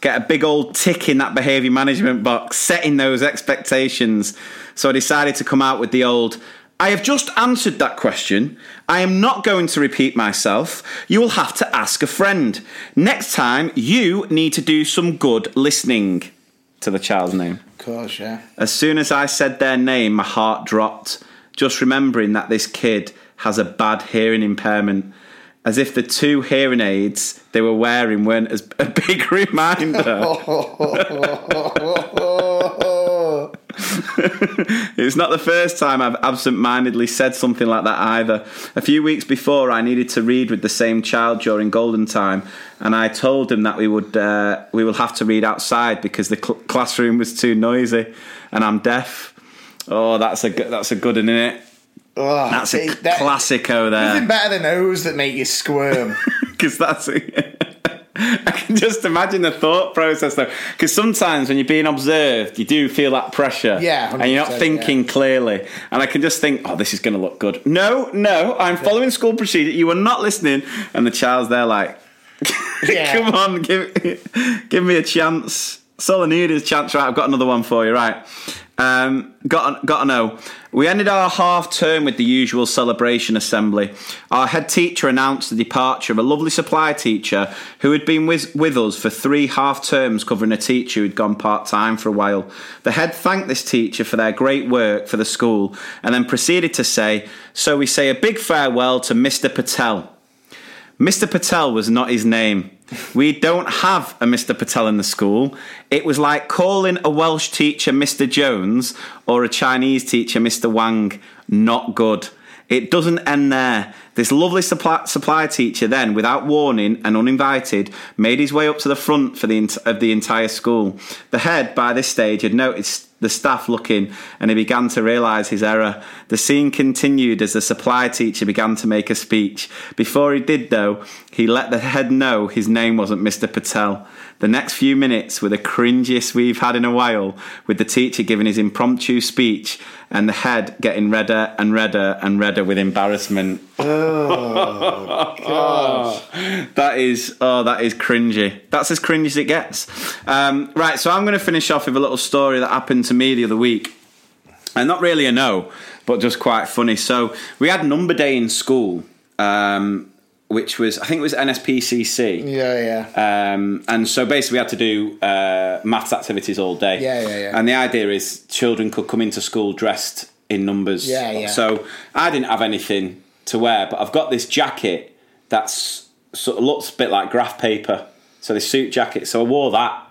Get a big old tick in that behaviour management box, setting those expectations. So I decided to come out with the old I have just answered that question. I am not going to repeat myself. You will have to ask a friend. Next time, you need to do some good listening to the child's name. Of course, yeah. As soon as I said their name, my heart dropped, just remembering that this kid has a bad hearing impairment. As if the two hearing aids they were wearing weren't as *laughs* a big reminder. *laughs* it's not the first time I've absent mindedly said something like that either. A few weeks before, I needed to read with the same child during Golden Time, and I told him that we would uh, we will have to read outside because the cl- classroom was too noisy, and I'm deaf. Oh, that's a good, that's a good one, isn't it? Oh, That's a see, that- classico there. Nothing better than O's that make you squirm. *laughs* Because that's. *laughs* I can just imagine the thought process though. Because sometimes when you're being observed, you do feel that pressure. Yeah, And you're not 100%, thinking clearly. And I can just think, oh, this is going to look good. No, no, I'm following school procedure. You are not listening. And the child's there like, *laughs* come on, give, give me a chance. That's all I need is chance. Right, I've got another one for you. Right. Um, got got to know. We ended our half term with the usual celebration assembly. Our head teacher announced the departure of a lovely supply teacher who had been with, with us for three half terms, covering a teacher who'd gone part time for a while. The head thanked this teacher for their great work for the school and then proceeded to say, "So we say a big farewell to Mr. Patel." Mr. Patel was not his name. We don't have a Mr. Patel in the school. It was like calling a Welsh teacher Mr. Jones or a Chinese teacher Mr. Wang. Not good. It doesn't end there. This lovely supply, supply teacher then, without warning and uninvited, made his way up to the front for the of the entire school. The head, by this stage, had noticed the staff looking and he began to realise his error. The scene continued as the supply teacher began to make a speech. Before he did, though, he let the head know his name wasn't Mr. Patel. The next few minutes were the cringiest we've had in a while, with the teacher giving his impromptu speech and the head getting redder and redder and redder with embarrassment. Oh, gosh. *laughs* that is oh, that is cringy. That's as cringy as it gets. Um, right, so I'm going to finish off with a little story that happened to me the other week, and not really a no, but just quite funny. So we had number day in school, um, which was I think it was NSPCC. yeah, yeah. Um, and so basically, we had to do uh, maths activities all day. Yeah, yeah, yeah. And the idea is children could come into school dressed in numbers. Yeah, yeah. So I didn't have anything to wear, but I've got this jacket that's sort of looks a bit like graph paper. So this suit jacket. So I wore that,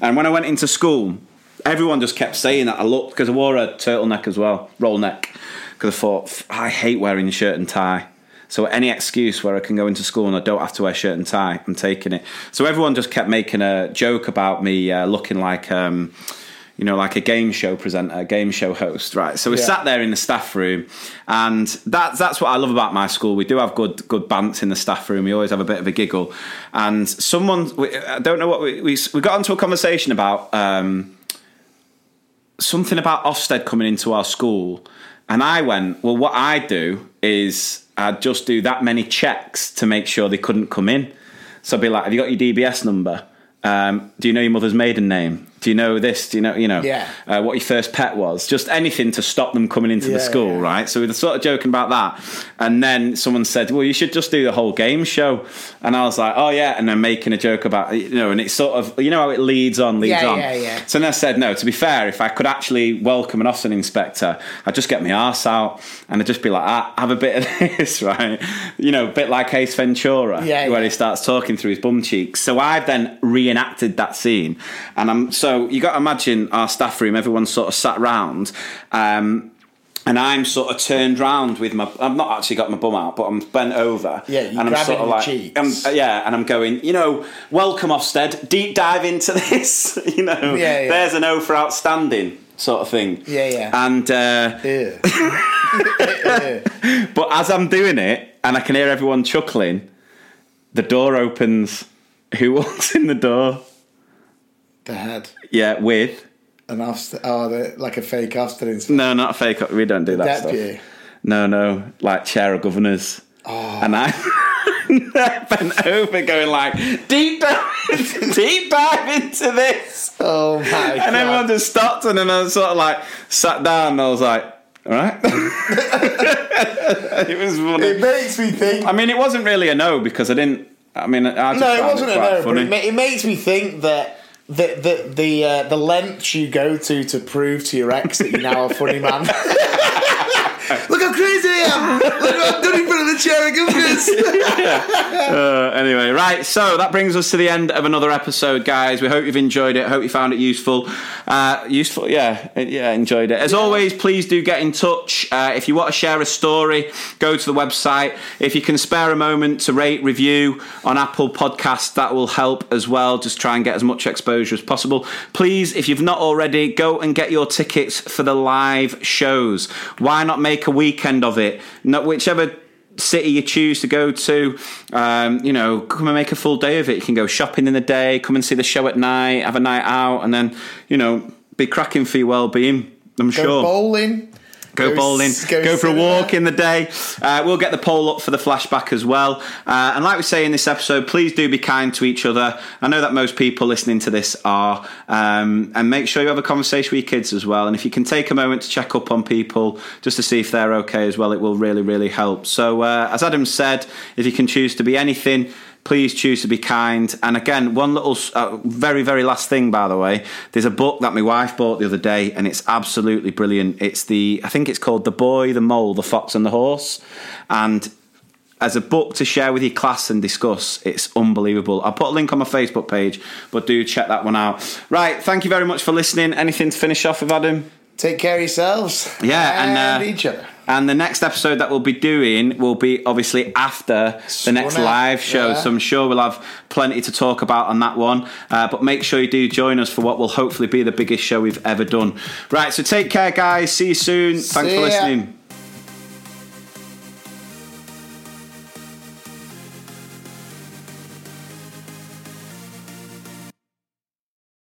and when I went into school, everyone just kept saying that. I looked because I wore a turtleneck as well, roll neck, because I thought I hate wearing a shirt and tie. So any excuse where I can go into school and I don't have to wear shirt and tie, I'm taking it. So everyone just kept making a joke about me uh, looking like. Um, you know, like a game show presenter, a game show host, right? So we Yeah. sat there in the staff room, and that's that's what I love about my school. We do have good good bants in the staff room. We always have a bit of a giggle, and someone we, I don't know what we we, we got into a conversation about um, something about Ofsted coming into our school, and I went, well, what I do is I'd just do that many checks to make sure they couldn't come in. So I'd be like, have you got your DBS number? Um, do you know your mother's maiden name? Do you know this? Do you know, you know, Yeah. uh, what your first pet was? Just anything to stop them coming into the school, yeah. right? So we were sort of joking about that. And then someone said, well, you should just do the whole game show. And I was like, oh, yeah. And then making a joke about, you know, and it's sort of, you know how it leads on, leads Yeah, on. yeah, yeah. So then I said, no, to be fair, if I could actually welcome an Ofsted inspector, I'd just get my arse out and I'd just be like, ah, have a bit of *laughs* this, right? You know, a bit like Ace Ventura, Yeah, where yeah. he starts talking through his bum cheeks. So I've then reenacted that scene. And I'm, so you got to imagine our staff room, everyone's sort of sat round. Um, and I'm sort of turned round with my. I've not actually got my bum out, but I'm bent over. Yeah, and I'm sort of like, cheeks. I'm, yeah, and I'm going. You know, welcome Ofsted. Deep dive into *laughs* this. you know, Yeah, yeah. there's an O for outstanding sort of thing. Yeah, yeah. And uh, Yeah. *laughs* but as I'm doing it, and I can hear everyone chuckling, the door opens. Who *laughs* walks in the door? The head. Yeah, with An Ofsted, oh, the, like a fake inspector. no, not a fake. We don't do that Deputy. stuff. No, no, like chair of governors. Oh. And I *laughs* bent over, going like deep dive, *laughs* deep dive into this. Oh my god. And everyone just stopped, and then I sort of like sat down, and I was like, all right. *laughs* it was funny. It makes me think. I mean, it wasn't really a no because I didn't. I mean, I just no, it wasn't a quite no, but funny. it, ma- it makes me think that the the the uh, the lengths you go to to prove to your ex that you're now a funny man. *laughs* Look how crazy am! Look I've done in front of the chair of governors. *laughs* Uh, anyway, right. So that brings us to the end of another episode, guys. We hope you've enjoyed it. Hope you found it useful. Uh, useful, yeah, Uh, yeah. Enjoyed it. As always, please do get in touch. Uh, if you want to share a story, go to the website. If you can spare a moment to rate, review on Apple Podcasts, that will help as well. Just try and get as much exposure as possible. Please, if you've not already, go and get your tickets for the live shows. Why not make a weekend of it? Not whichever city you choose to go to, um, you know, come and make a full day of it. You can go shopping in the day, come and see the show at night, have a night out, and then, you know, be cracking for your well-being. I'm Go sure. bowling. Go, bowling, go, go for a walk in the day. Uh, we'll get the poll up for the flashback as well. Uh, and like we say in this episode, please do be kind to each other. I know that most people listening to this are. Um, and make sure you have a conversation with your kids as well. And if you can take a moment to check up on people just to see if they're okay as well, it will really, really help. So, uh, as Adam said, if you can choose to be anything, please choose to be kind. And again, one little, uh, very, very last thing, by the way. There's a book that my wife bought the other day, and it's absolutely brilliant. It's the, I think it's called The Boy, the Mole, the Fox, and the Horse. And as a book to share with your class and discuss, it's unbelievable. I'll put a link on my Facebook page, but do check that one out. Right, thank you very much for listening. Anything to finish off with, Adam? Take care of yourselves. Yeah, and, uh, each other. And the next episode that we'll be doing will be obviously after the next live show. yeah. So I'm sure we'll have plenty to talk about on that one. Uh, but make sure you do join us for what will hopefully be the biggest show we've ever done. Right, so take care, guys. See you soon. Thanks See for ya. listening.